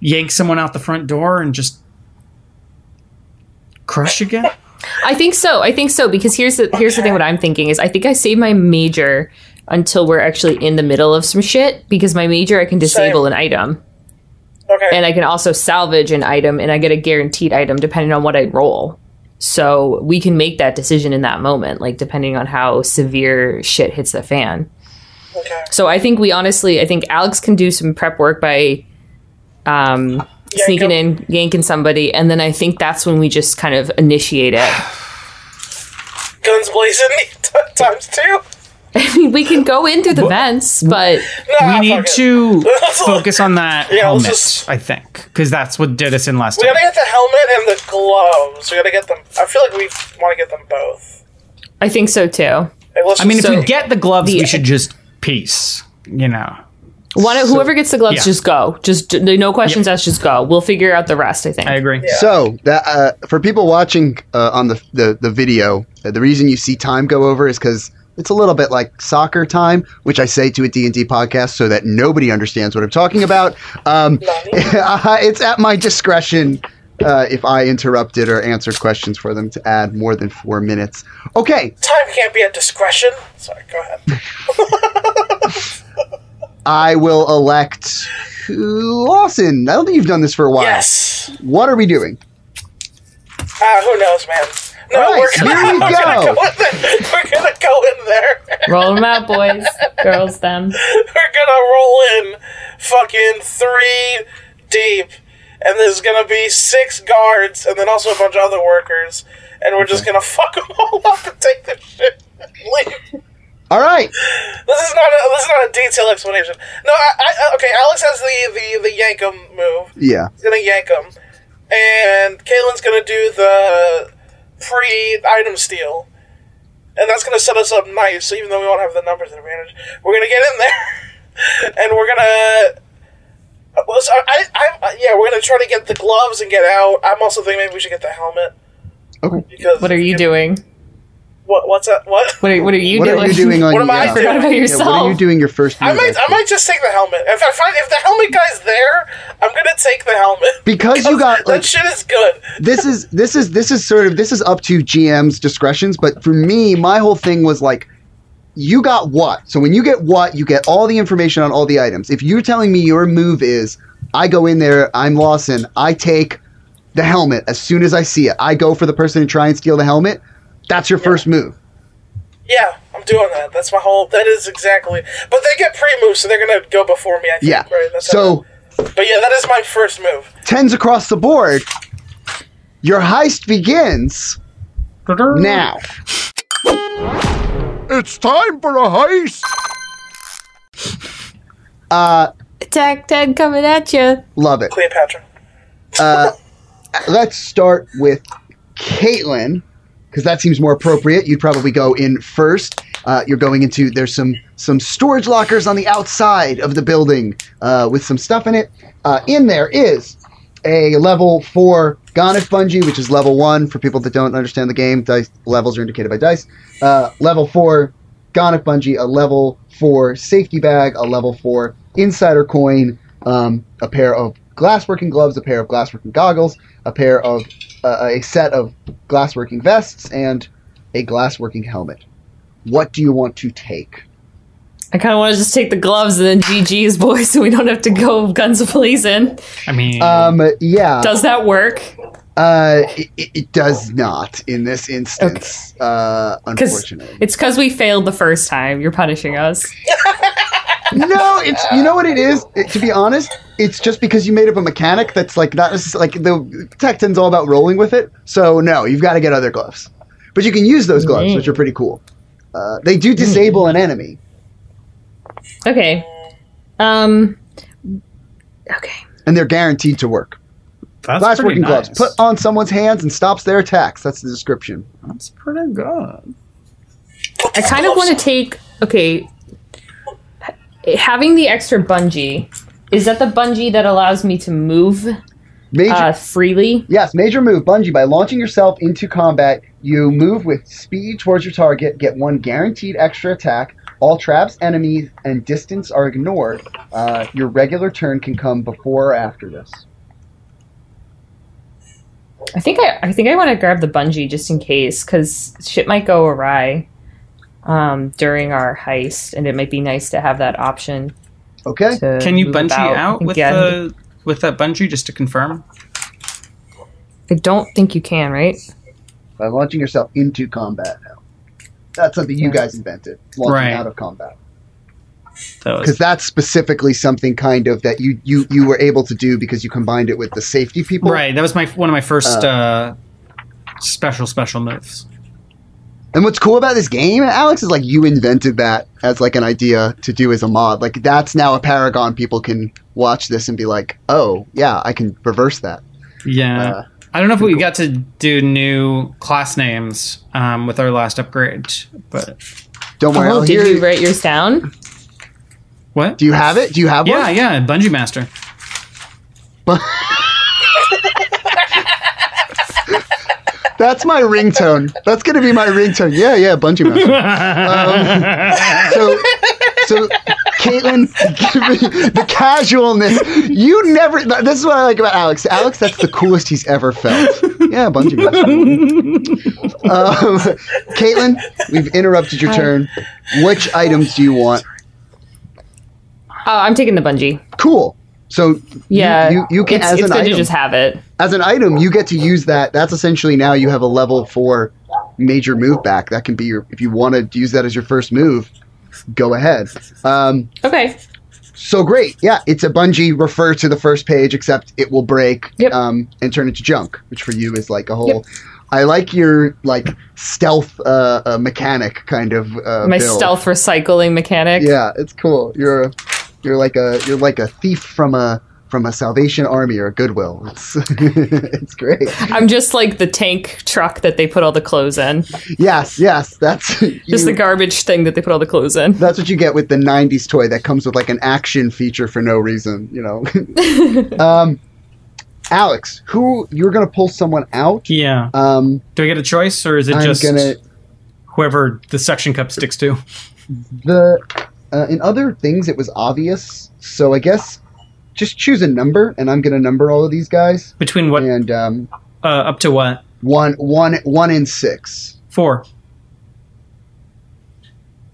yank someone out the front door, and just crush again? I think so. I think so because here's the here's the thing. What I'm thinking is I think I save my major until we're actually in the middle of some shit because my major I can disable Same. an item Okay. and I can also salvage an item and I get a guaranteed item depending on what I roll. So we can make that decision in that moment, like depending on how severe shit hits the fan. okay. So I think we honestly, I think Alex can do some prep work by um, sneaking in, yanking somebody, and then I think that's when we just kind of initiate it. Guns blazing times two. I mean, we can go in through the vents, but Nah, we need to focus on that Yeah, helmet, just- I think, because that's what did us in last We time. gotta get the helmet and the gloves. We gotta get them. I feel like we want to get them both. I think so too. Hey, I mean, if just we get the gloves, The- we should just peace. You know. One, whoever gets the gloves, yeah. just go. Just no questions asked. Just go. We'll figure out the rest. I think. I agree. So that uh, for people watching uh, on the, the the video, uh, the reason you see time go over is because it's a little bit like soccer time, which I say to a D and D podcast so that nobody understands what I'm talking about. Um, it's at my discretion uh, if I interrupted or answered questions for them to add more than four minutes. Okay, time can't be at discretion. Sorry, go ahead. I will elect Lawson. I don't think you've done this for a while. Yes. What are we doing? Ah, who knows, man. No, All right, we're gonna, here we we're gonna go. go in there. We're gonna go in there. Roll them out, boys, girls, them. we're gonna roll in fucking three deep, and there's gonna be six guards, and then also a bunch of other workers, and we're just gonna fuck them all up and take their shit. and Leave. All right. This is not a this is not a detailed explanation. No, I, I uh, okay. Alex has the the the yank 'em move. Yeah. He's gonna yank him, and Caitlin's gonna do the pre-item steal, and that's gonna set us up nice. Even though we won't have the numbers advantage, we're gonna get in there, and we're gonna. Well, so I, I, yeah, we're gonna try to get the gloves and get out. I'm also thinking maybe we should get the helmet Okay. because What are you doing? What what's that? What? What are, what are you What doing? are you doing on What am your I uh, doing? Forgot about Yeah, what are you doing your first I might I might just take the helmet. If I find if the helmet guy's there, I'm gonna take the helmet Because you got, that shit is good. this is this is this is sort of this is up to GM's discretions, but for me, my whole thing was like you got what? So when you get what, you get all the information on all the items. If you're telling me your move is, I go in there, I'm Lawson, I take the helmet as soon as I see it. I go for the person and try and steal the helmet. That's your first move. Yeah, I'm doing that. That's my whole. That is exactly. But they get pre-move, so they're gonna go before me. I think. Yeah. Right. That's how So but yeah, that is my first move. tens across the board. Your heist begins now. It's time for a heist. Uh, Attack 10 coming at you. love it. Cleopatra. Uh, let's start with Caitlin because that seems more appropriate. You'd probably go in first. Uh, you're going into there's some some storage lockers on the outside of the building uh, with some stuff in it. Uh, in there is a level four Gonif Bungee, which is level one for people that don't understand the game. Dice levels are indicated by dice. Uh, level four Gonif Bungee, a level four safety bag, a level four insider coin, um, a pair of glassworking gloves, a pair of glassworking goggles, a pair of uh, a set of glassworking vests, and a glassworking helmet. What do you want to take? I kind of want to just take the gloves and then GG's, boys, so we don't have to go guns blazing. I mean, Um, yeah, Does that work? uh, it, it does not in this instance. Uh, Because unfortunately, it's because we failed the first time. You're punishing us. no, it's you know what it is. It- to be honest, it's just because you made up a mechanic that's like not necess- like the Tech 10's all about rolling with it. So no, you've got to get other gloves, but you can use those gloves, Mm. which are pretty cool. Uh, they do disable an enemy. Okay. Um. Okay. and they're guaranteed to work. that's Glass pretty working nice. gloves put on someone's hands and stops their attacks. That's the description. That's pretty good. I kind of want to take. Okay. Having the extra bungee. Is that the bungee that allows me to move Major, uh, freely? yes, major move, bungee. By launching yourself into combat, you move with speed towards your target, get one guaranteed extra attack. All traps, enemies, and distance are ignored. Uh, your regular turn can come before or after this. I think I, I think I want to grab the bungee just in case, because shit might go awry um, during our heist, and it might be nice to have that option. Okay. Can you bungee about. out with Yeah, the with that bungee just to confirm? I don't think you can, right? By launching yourself into combat now. That's something you Yeah. guys invented. Launching Right. out of combat. That was because that's specifically something kind of that you you you were able to do because you combined it with the safety people. right. That was my one of my first uh, special special moves. And what's cool about this game, Alex, is like you invented that as like an idea to do as a mod. Like that's now a paragon. People can watch this and be like, oh yeah, I can reverse that. Yeah. Uh, I don't know if we got to do new class names um, with our last upgrade, but Don't worry, Oh, I'll did hear. you write yours down? what? do you have it? Do you have one? yeah, one? yeah, Bungee Master. That's my ringtone. That's gonna be my ringtone. Yeah, yeah, Bungee Master. Um, so, so Caitlin, the casualness. You never. This is what I like about Alex. Alex, that's the coolest he's ever felt. Yeah, Bungee Master. um, Caitlin, we've interrupted your Hi. turn. Which items do you want? Uh, I'm taking the bungee. Cool. So Yeah, you, you, you can it's, as it's an good item to just have it. as an item you get to use that. That's essentially now you have a level four major move back. That can be your if you want to use that as your first move. Go ahead. Um, Okay. So great. Yeah, it's a bungee refer to the first page, except it will break Yep. um, and turn into junk, which for you is like a whole. Yep. I like your like stealth uh, uh, mechanic kind of uh, My build. stealth recycling mechanic. Yeah, it's cool. You're a, you're like a you're like a thief from a from a Salvation Army or a Goodwill. It's it's great. I'm just like the tank truck that they put all the clothes in. Yes, yes, that's Just the garbage thing that they put all the clothes in. That's what you get with the '90s toy that comes with like an action feature for no reason. You know. um, Alex, who you're gonna pull someone out? Yeah. Um, Do I get a choice, or is it I'm just gonna whoever the suction cup sticks to? the uh, in other things it was obvious. So I guess just choose a number, and I'm gonna number all of these guys. Between what? And um, Uh, up to what? one, one, one in six. Four.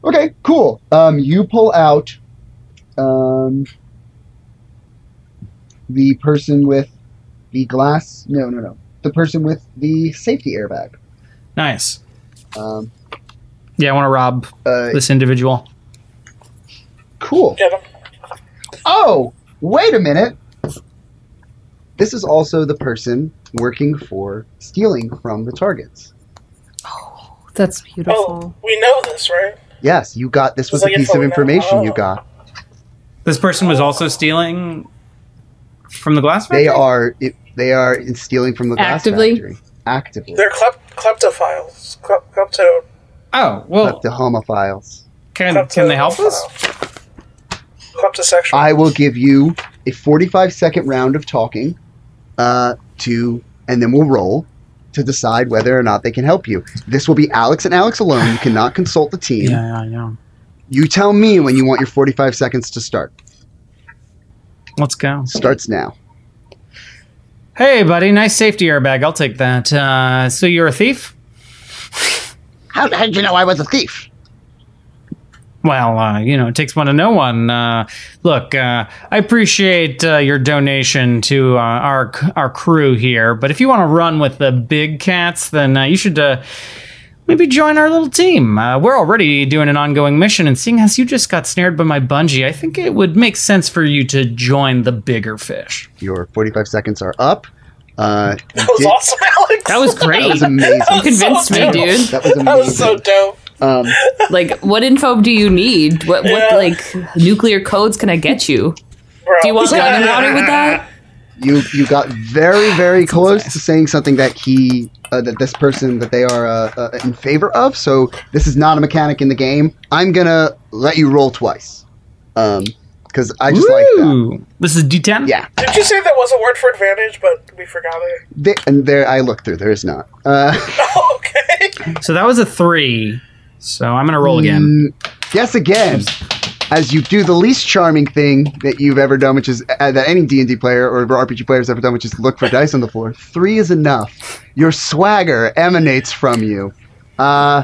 Okay, cool. Um, you pull out um, the person with the glass. No, no, no. The person with the safety airbag. Nice. Um, Yeah, I want to rob uh, this individual. Cool. Get him. Oh, wait a minute. This is also the person working for stealing from the targets. Oh, that's beautiful. Oh, beautiful. we know this, right? Yes, you got this was It's a piece of info we know. information you Oh. got. This person was also stealing from the glass factory. They are it, they are stealing from the glass Actively? factory. Actively. They're klep- kleptophiles. Klep- klepto. Oh well, the homophiles. can klepto- can they help us? Kleptosexual. I will give you a 45 second round of talking uh, to, and then we'll roll to decide whether or not they can help you. This will be Alex and Alex alone. You cannot consult the team. Yeah, yeah, yeah. You tell me when you want your 45 seconds to start. Let's go. Starts now. Hey, buddy, nice safety airbag. I'll take that. Uh, so you're a thief? How, how did you know I was a thief? Well, uh, you know, it takes one to know one. Uh, look, uh, I appreciate uh, your donation to uh, our our crew here, but if you want to run with the big cats, then uh, you should uh, maybe join our little team. Uh, we're already doing an ongoing mission, and seeing as you just got snared by my bungee, I think it would make sense for you to join the bigger fish. Your 45 seconds are up. Uh, that was did- awesome, Alex. That was great. That was amazing. you convinced me, dope. dude. That was amazing. That was so dope. Um, Like, what info do you need? What, what Yeah. like, nuclear codes can I get you? Bro. Do you want lemon water with that? you you got very very close to saying something that he uh, that this person that they are uh, uh, in favor of. So this is not a mechanic in the game. I'm gonna let you roll twice, um, because I just like that. This is D10? Yeah, Did you say that was a word for advantage, but we forgot it? They- and there I looked through. There is not. Uh, okay. So that was a three. So I'm going to roll again. mm, Yes, again. As you do the least charming thing that you've ever done, which is uh, that any D and D player or RPG player has ever done, which is look for dice on the floor. Three is enough. Your swagger emanates from you. Uh,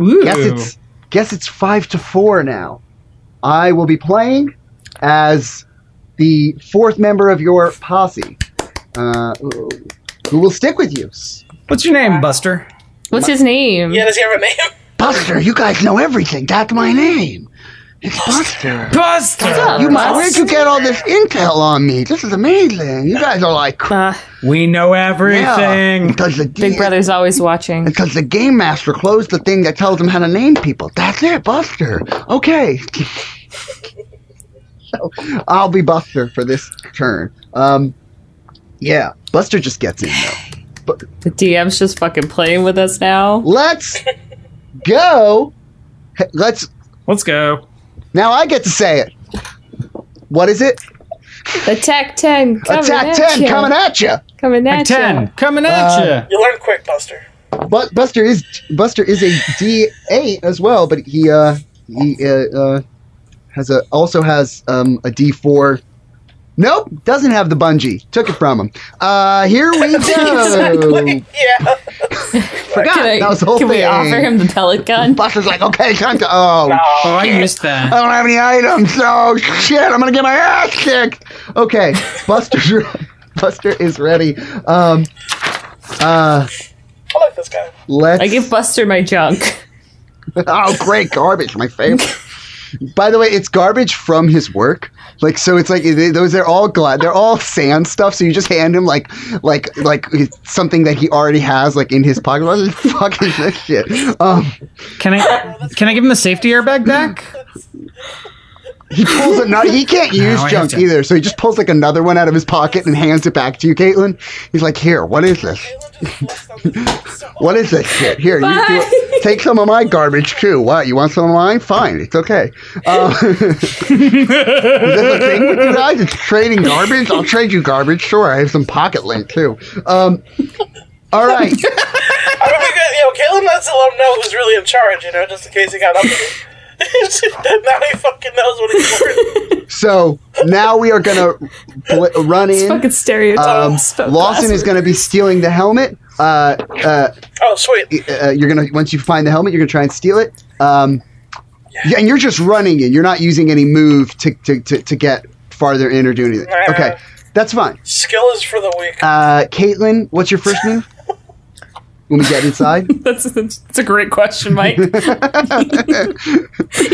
Ooh. guess it's guess it's five to four now. I will be playing as the fourth member of your posse, uh, who will stick with you. What's your name, Buster? What's his name? Yeah, does he have a name? Buster, you guys know everything. That's my name. It's Buster. Buster! up? You might, where'd you get all this intel on me? This is amazing. You guys are like, Uh, We know yeah. everything. Because the Big Brother's always watching. Because the game master closed the thing that tells them how to name people. That's it, Buster. Okay. So I'll be Buster for this turn. Um, yeah, Buster just gets in though. The DM's just fucking playing with us now. Let's go. Let's Let's go. now. I get to say it. What is it? Attack 10 coming Attack at ten ya. coming at you. Coming At at 10, coming at Uh, you. You learn quick, Buster. But Buster is Buster is a D eight as well, but he uh he uh, uh has a also has um a D four. Nope, doesn't have the bungee. Took it from him. Uh, here we go. Exactly. Yeah. Forgot Can, I, that was the whole can we thing. offer him the pellet gun? Buster's like, okay, time to. Oh, Oh, I missed I don't have any items. oh shit! I'm gonna get my ass kicked. Okay, Buster's Buster is ready. Um, uh, I like this guy. let's. I give Buster my junk. oh, great garbage, my favorite. By the way, it's garbage from his work. Like so, it's like they- those are all glad they're all sand stuff. So you just hand him like like like something that he already has like in his pocket. What the fuck is this shit? Um, Can I can I give him the safety airbag back? he pulls a nut. He can't use I junk to. either. So he just pulls like another one out of his pocket and hands it back to you, Caitlin. He's like, "Here, what is this? What is this shit? Here, you do it. take some of my garbage too. What? You want some of mine? Fine, it's okay." Uh, Is this a thing with you guys? It's trading garbage? I'll trade you garbage. Sure, I have some pocket lint too. Um, all right. I mean, we could, you know, Caleb lets to let him know who's really in charge, you know, just in case he got up with it. now he fucking knows what he's doing. So now we are gonna bl- run It's in. fucking Um, stereotypes. about Lawson is going to be stealing the helmet. Uh, uh, Oh, sweet. uh, you're gonna once you find the helmet, you're gonna try and steal it. Um, Yeah, and you're just running in. You're not using any move to, to, to, to get farther in or do anything. Nah. Okay, that's fine. Skill is for the weak. Uh, Caitlin, what's your first move? When we get inside? That's, that's, that's a great question, Mike. you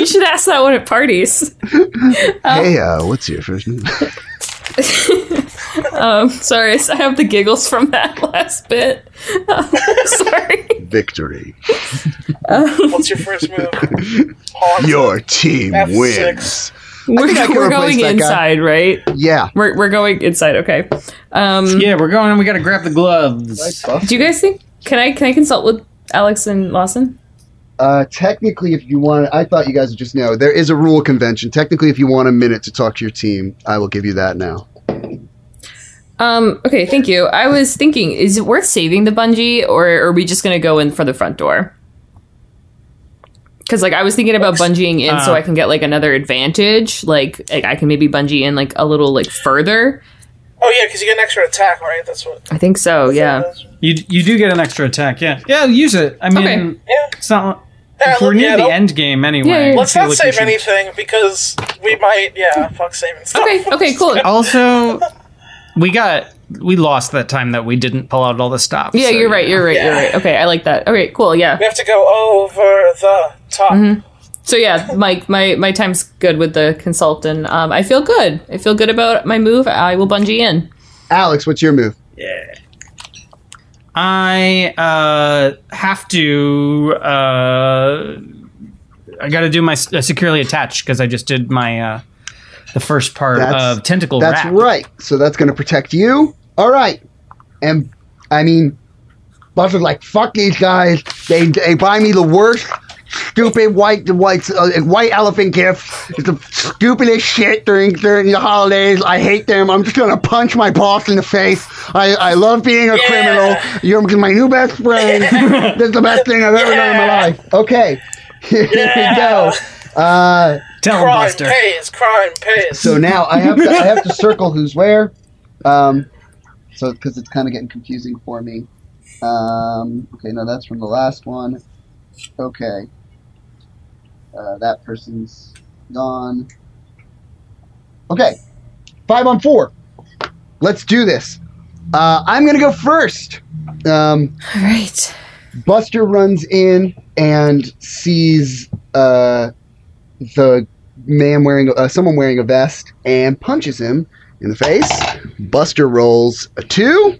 should ask that one at parties. hey, uh, what's your first move? Um, sorry, I have the giggles from that last bit. sorry. Victory. What's your first move? Pawn. Your team F6. wins. We're, think I we're going that guy. inside, right? Yeah. We're, we're going inside. Okay. Um, Yeah, we're going and we gotta grab the gloves. do you guys think? Can I can I consult with Alex and Lawson? Uh, technically, if you want, I thought you guys would just know there is a rule convention. Technically, if you want a minute to talk to your team, I will give you that now. Um. Okay. Thank you. I was thinking, is it worth saving the bungee, or are we just gonna go in for the front door? Because like I was thinking about bungeeing in so Uh. I can get like another advantage. Like, like I can maybe bungee in like a little like further. Oh yeah, because you get an extra attack, right? That's what. I think so. Yeah. You you do get an extra attack, yeah. Yeah, use it. I mean, Okay. Yeah. it's not. Yeah, If we're look, near yeah, the don't- end game anyway. Yeah, yeah, yeah. I Let's feel not like we save should- anything because we might. Yeah, fuck saving stuff. Okay. Okay. Cool. Also, we got we lost that time that we didn't pull out all the stops. Yeah, so, you're right. You're right. You're right. Okay, I like that. Okay, cool. Yeah. We have to go over the top. Mm-hmm. So yeah, Mike, my my time's good with the consultant. Um, I feel good. I feel good about my move. I will bungee in. Alex, what's your move? I uh, have to. Uh, I got to do my uh, securely attached because I just did my uh, the first part That's- of tentacle That's wrap. right. So that's going to protect you. All right. And I mean, Buster's like, fuck these guys. They, they buy me the worst stupid white white uh, white elephant gift. It's the stupidest shit during during the holidays. I hate them. I'm just gonna punch my boss in the face. I, I love being a Yeah. criminal. You're my new best friend. this is the best thing I've ever done in my life. Okay, here Yeah. we go. Uh, Tell him, Crime Buster. pays. Crime pays. so now I have to, I have to circle who's where. Um, so because it's kind of getting confusing for me. Um, okay, no, that's from the last one. Okay. Uh, that person's gone. Okay, five on four. Let's do this. Uh, I'm gonna go first. Um, All right. Buster runs in and sees uh, the man wearing uh, someone wearing a vest and punches him in the face. Buster rolls a two.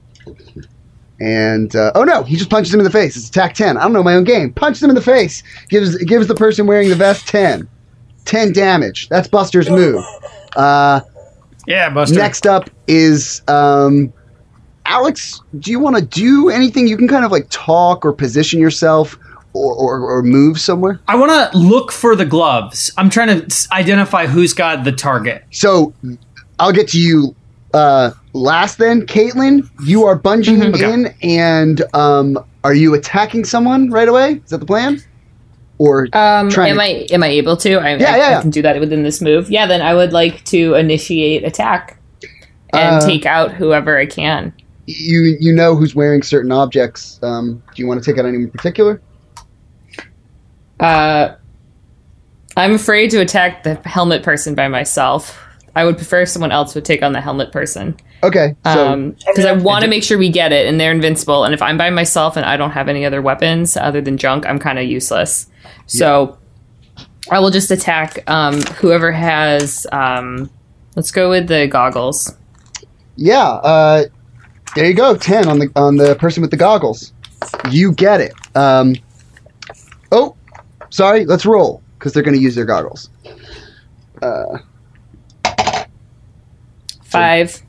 And uh, oh no, he just punches him in the face. It's attack ten. I don't know my own game. Punches him in the face. Gives gives the person wearing the vest ten. Ten damage. That's Buster's move. Uh, Yeah, Buster. Next up is um, Alex. Do you want to do anything? You can kind of like talk or position yourself or, or, or move somewhere. I want to look for the gloves. I'm trying to identify who's got the target. So I'll get to you uh, last. Then, Caitlin, you are bungeeing Okay. in, and um, are you attacking someone right away? Is that the plan? Or Um, am to- I am I able to? I, Yeah, I, yeah, yeah. I can do that within this move. Yeah, then I would like to initiate attack and Uh, take out whoever I can. you you know who's wearing certain objects? Um, do you want to take out anyone in particular? Uh, I'm afraid to attack the helmet person by myself. I would prefer if someone else would take on the helmet person. Okay, so Um, because I want to make sure we get it, and they're invincible. And if I'm by myself and I don't have any other weapons other than junk, I'm kind of useless. So I will just attack um, whoever has. Um, let's go with the goggles. Yeah, uh, there you go. Ten on the on the person with the goggles. You get it. Um, oh, sorry. Let's roll because they're going to use their goggles. Uh, Five.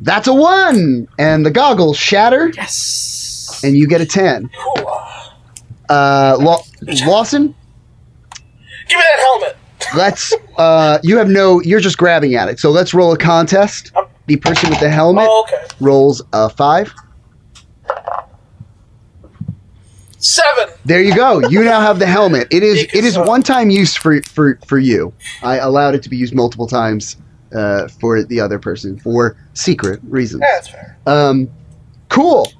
That's a one, and the goggles shatter, Yes. and you get a ten. Uh, Law- Lawson, Give me that helmet. let's. Uh, you have no. You're just grabbing at it. So let's roll a contest. The person with the helmet Oh, okay. rolls a five. Seven. There you go. You now have the helmet. It is. It is one time use for for for you. I allowed it to be used multiple times uh, for the other person for secret reasons. Yeah, that's fair. Um, cool.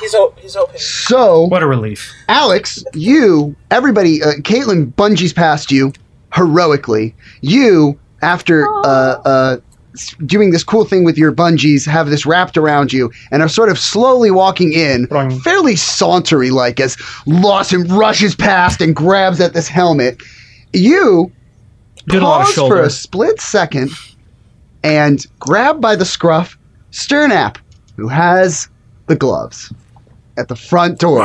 he's o- he's open. So, What a relief. Alex, you, everybody, uh, Caitlin bungees past you heroically. You, after uh, uh, doing this cool thing with your bungees, have this wrapped around you and are sort of slowly walking in, Boing. fairly sauntery like, as Lawson rushes past and grabs at this helmet. You Did a lot of pause for a split second and grab by the scruff Sternap, who has the gloves at the front door.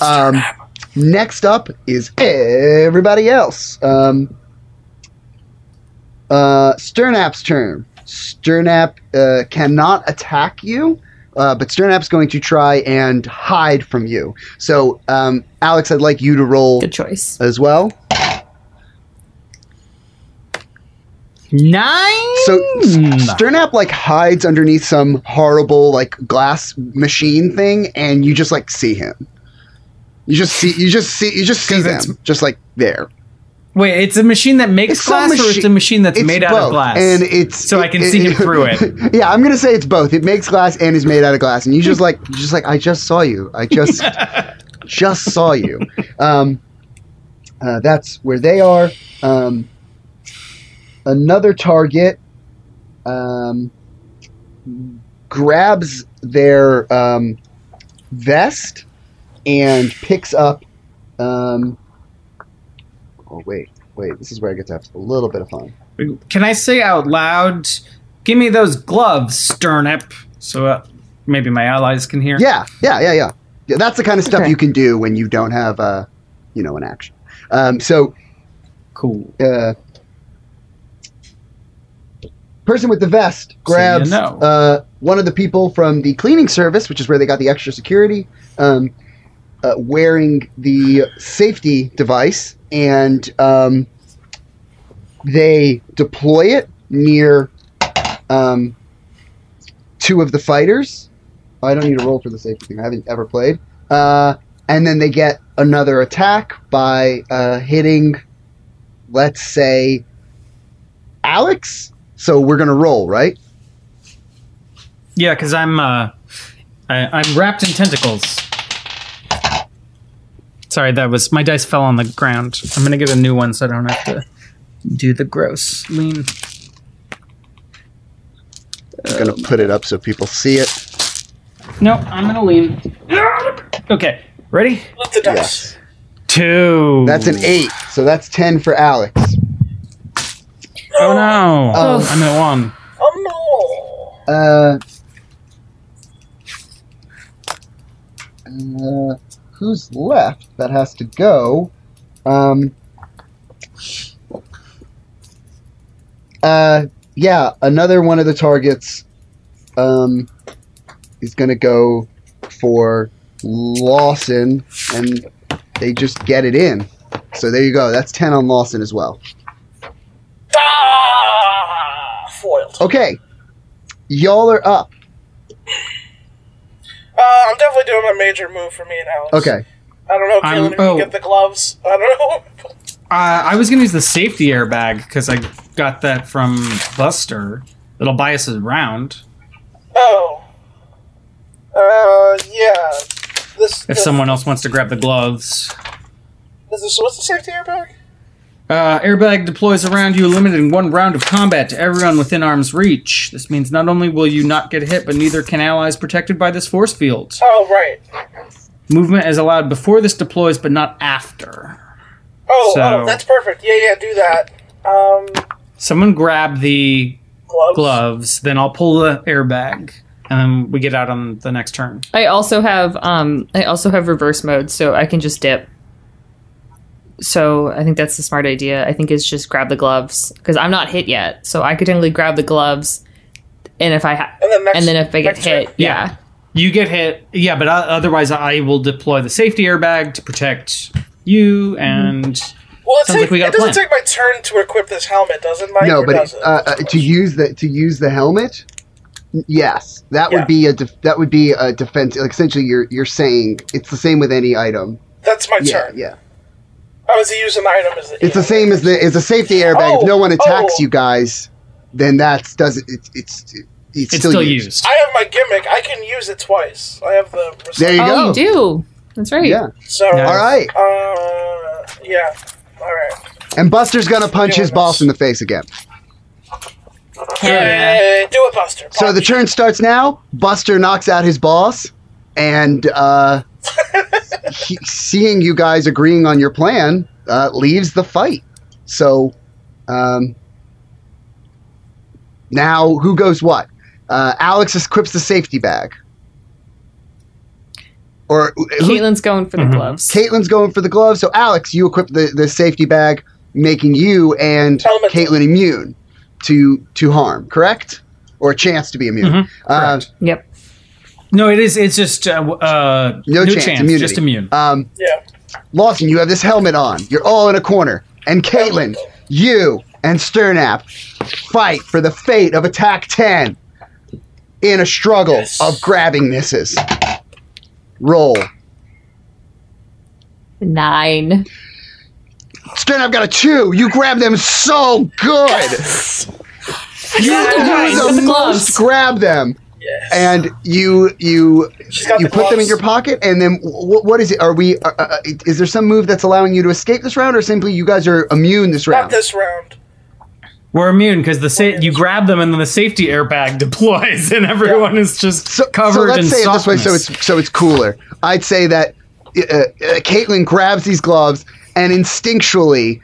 um, next up is everybody else. Um, uh, Sternap's turn. Sternap uh, cannot attack you. Uh, but Sternap's going to try and hide from you. So, um, Alex, I'd like you to roll Good choice. as well. Nine. So Sternap like hides underneath some horrible like glass machine thing, and you just like see him. You just see, you just see, you just see them, just like there. Wait, it's a machine that makes It's glass, or it's a machine that's made out of glass? and it's So I can see him through it. yeah, I'm gonna say it's both. It makes glass and is made out of glass, and you just like, just like, I just saw you. I just, just saw you. Um, uh, that's where they are. Um, another target um, grabs their um, vest and picks up. Um, oh wait, wait. This is where I get to have a little bit of fun. Can I say out loud? Give me those gloves, Sternap, so uh, maybe my allies can hear. Yeah, yeah, yeah, yeah. yeah that's the kind of stuff Okay. you can do when you don't have, uh, you know, an action. Um, so Cool. uh, person with the vest grabs know. uh, one of the people from the cleaning service, which is where they got the extra security, um, uh, wearing the safety device, and um, they deploy it near um, two of the fighters. I don't need a roll for the safety thing. I haven't ever played. Uh, and then they get another attack by uh, hitting, let's say, Alex. So we're gonna roll, right? Yeah, because I'm uh, I, I'm wrapped in tentacles. Sorry, that was my dice fell on the ground. I'm gonna get a new one so I don't have to do the gross lean. I'm gonna put it up so people see it. No, I'm gonna lean. Okay, ready? Lift the dice. Yes, Two. that's an eight. So that's ten for Alex. Oh no! Oh. I'm at one. Oh no! Uh, uh, who's left that has to go? Um, uh, yeah, another one of the targets um, is going to go for Lawson, and they just get it in. So there you go. That's 10 on Lawson as well. Foiled. Okay. Y'all are up. Uh, I'm definitely doing my major move for me and Alex. Okay. I don't know, I'm- Keelan, if you oh. can get the gloves. I don't know. Uh, I was gonna use the safety airbag because I got that from Buster. It'll buy us a round Oh. Uh, yeah. This. if this, someone else wants to grab the gloves. This what's the safety airbag? Uh, airbag deploys around you, limiting one round of combat to everyone within arm's reach. This means not only will you not get hit, but neither can allies protected by this force field. Oh, right. Movement is allowed before this deploys, but not after. Oh, So- oh, that's perfect. Yeah, yeah, do that. Um, Someone grab the gloves. gloves, then I'll pull the airbag, and then we get out on the next turn. I also have um I also have reverse mode, so I can just dip. So I think that's the smart idea. I think is just grab the gloves because I'm not hit yet, so I could technically grab the gloves, and if I ha- And then next- and then if I get hit, turn. yeah. You get hit, yeah, but otherwise I will deploy the safety airbag to protect you and. Well, it, take, like we got it doesn't plan. take my turn to equip this helmet, does it, Mike? no, but does it? uh, uh, to use the to use the helmet, yes, that Yeah. would be a def- that would be a defense. Like essentially, you're you're saying it's the same with any item. That's my Yeah, turn. yeah. How is he using the item? As the, It's the same as the as a safety airbag. Oh, if no one attacks oh. you guys, then that's doesn't it's it's it's, It's still, still used. used. I have my gimmick, I can use it twice. I have the. There you oh, go. you do. That's right. Yeah. So. Nice. All right. Uh, yeah. All right. And Buster's gonna punch his Doing boss in the face again. Hey, do it, Buster. So the turn starts now. Buster knocks out his boss, and uh, he, seeing you guys agreeing on your plan, uh, leaves the fight. So um, now, who goes what? Uh, Alex equips the safety bag, or who, Caitlin's going for the Mhm. gloves. Caitlin's going for the gloves. So Alex, you equip the, the safety bag, making you and Helmet. Caitlin immune to to harm. Correct? Or a chance to be immune. Mhm, Uh. Yep. No, it is. It's just uh, w- uh, No chance, immunity. just immune. Um, Yeah. Lawson, you have this helmet on. You're all in a corner. And Caitlin, you and Sternap fight for the fate of Attack 10 in a struggle Yes. of grabbing misses. Roll. Nine. Sternap got a two. You grab them so good. You Nice. do the the gloves. most grab them. Yes. And you you you the put them in your pocket, and then wh- what is it? Are we? Uh, uh, is there some move that's allowing you to escape this round, or simply you guys are immune this Not round? this round. We're immune because the sa- you grab them and then the safety airbag deploys and everyone is just so, covered so let's in say it this way, so it's so it's cooler. I'd say that uh, uh, Caitlin grabs these gloves, and instinctually,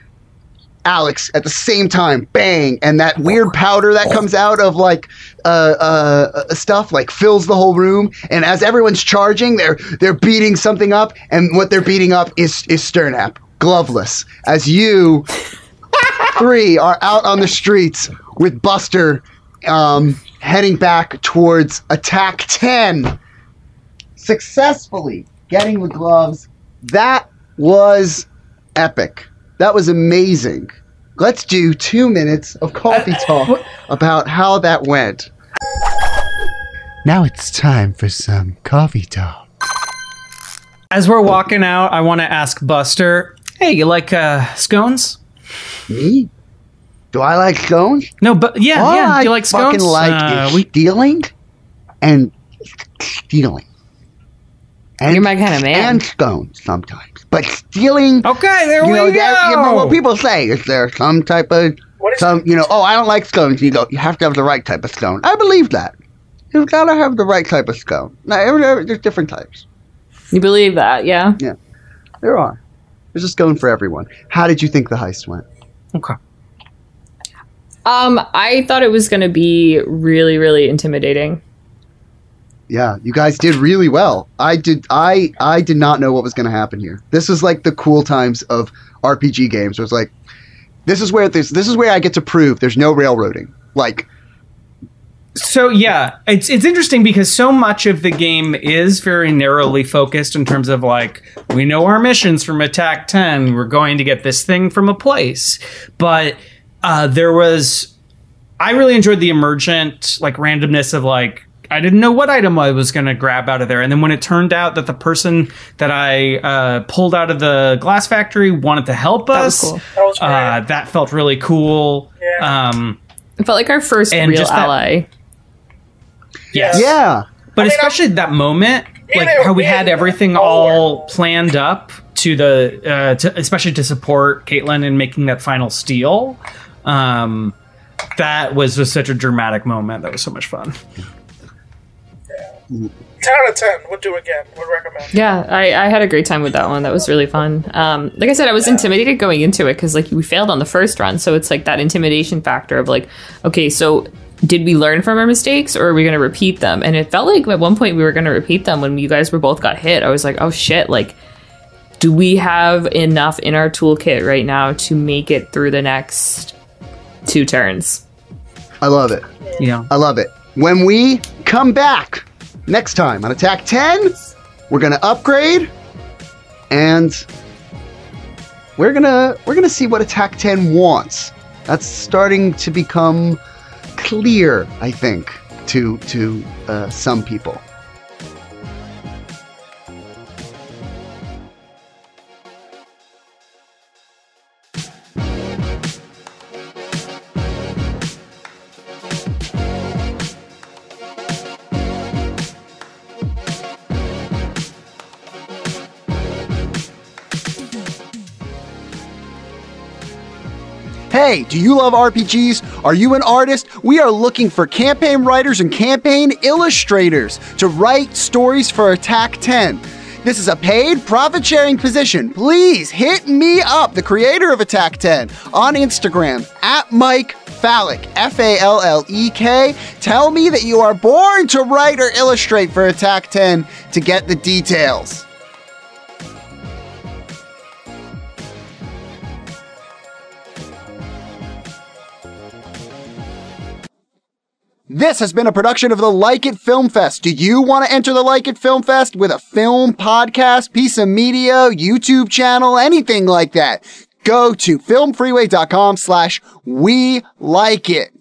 Alex at the same time, bang, and that weird powder that comes out of like uh, uh, uh, stuff like fills the whole room. And as everyone's charging, they're they're beating something up, and what they're beating up is is Sternap, gloveless. As you three are out on the streets with Buster um, heading back towards attack 10. Successfully getting the gloves. That was epic. That was amazing. Let's do two minutes of coffee talk about how that went. Now it's time for some coffee talk. As we're walking out, I want to ask Buster, "Hey, you like uh, scones?" Me? Do I like scones? No, but yeah, All yeah. I Do you like fucking like Uh, is we stealing and stealing. And, You're my kind of man. And scones sometimes. But stealing, okay. There you we know, go. that, you know, what people say is there some type of, some, you know, oh, I don't like scones. You go, you have to have the right type of scone. I believe that. You've got to have the right type of scone. Now, every, every, there's different types. You believe that, yeah? yeah? There are. There's a scone for everyone. How did you think the heist went? Okay. Um, I thought it was going to be really, really intimidating. Yeah, you guys did really well. I did. I I did not know what was going to happen here. This is like the cool times of RPG games. Where it's like, this is where this this is where I get to prove there's no railroading. Like, So yeah, it's it's interesting because so much of the game is very narrowly focused in terms of like we know our missions from Attack Ten. We're going to get this thing from a place, but uh, there was I really enjoyed the emergent like randomness of like I didn't know what item I was going to grab out of there, and then when it turned out that the person that I uh, pulled out of the glass factory wanted to help That was us, cool. That was great. uh, that felt really cool. Yeah. Um, It felt like our first And real just that- ally. yes. yeah, But I mean, especially that moment, like it- how we had everything all all planned up to the, uh, to, especially to support Caitlin in making that final steal. Um, that was just such a dramatic moment. That was so much fun. Ten out of ten. Would do again. Would recommend. Yeah, I, I had a great time with that one. That was really fun. Um, like I said, I was intimidated going into it because like we failed on the first run, so it's like that intimidation factor of like, okay, so did we learn from our mistakes or are we going to repeat them? And it felt like at one point we were going to repeat them when you guys were both got hit. I was like, oh shit, like, do we have enough in our toolkit right now to make it through the next two turns? I love it. Yeah. I love it. When we come back next time on Attack 10, we're gonna upgrade and we're gonna we're gonna see what Attack 10 wants. That's starting to become clear, I think, to to uh, some people. Hey, do you love RPGs? Are you an artist? We are looking for campaign writers and campaign illustrators to write stories for Attack 10. This is a paid profit sharing position. Please hit me up, the creator of Attack 10, on Instagram at Mike Falleck, F A L L E K. Tell me that you are born to write or illustrate for Attack 10 to get the details. This has been a production of the Like It Film Fest. Do you want to enter the Like It Film Fest with a film, podcast, piece of media, YouTube channel, anything like that? Go to filmfreeway.com slash we like it.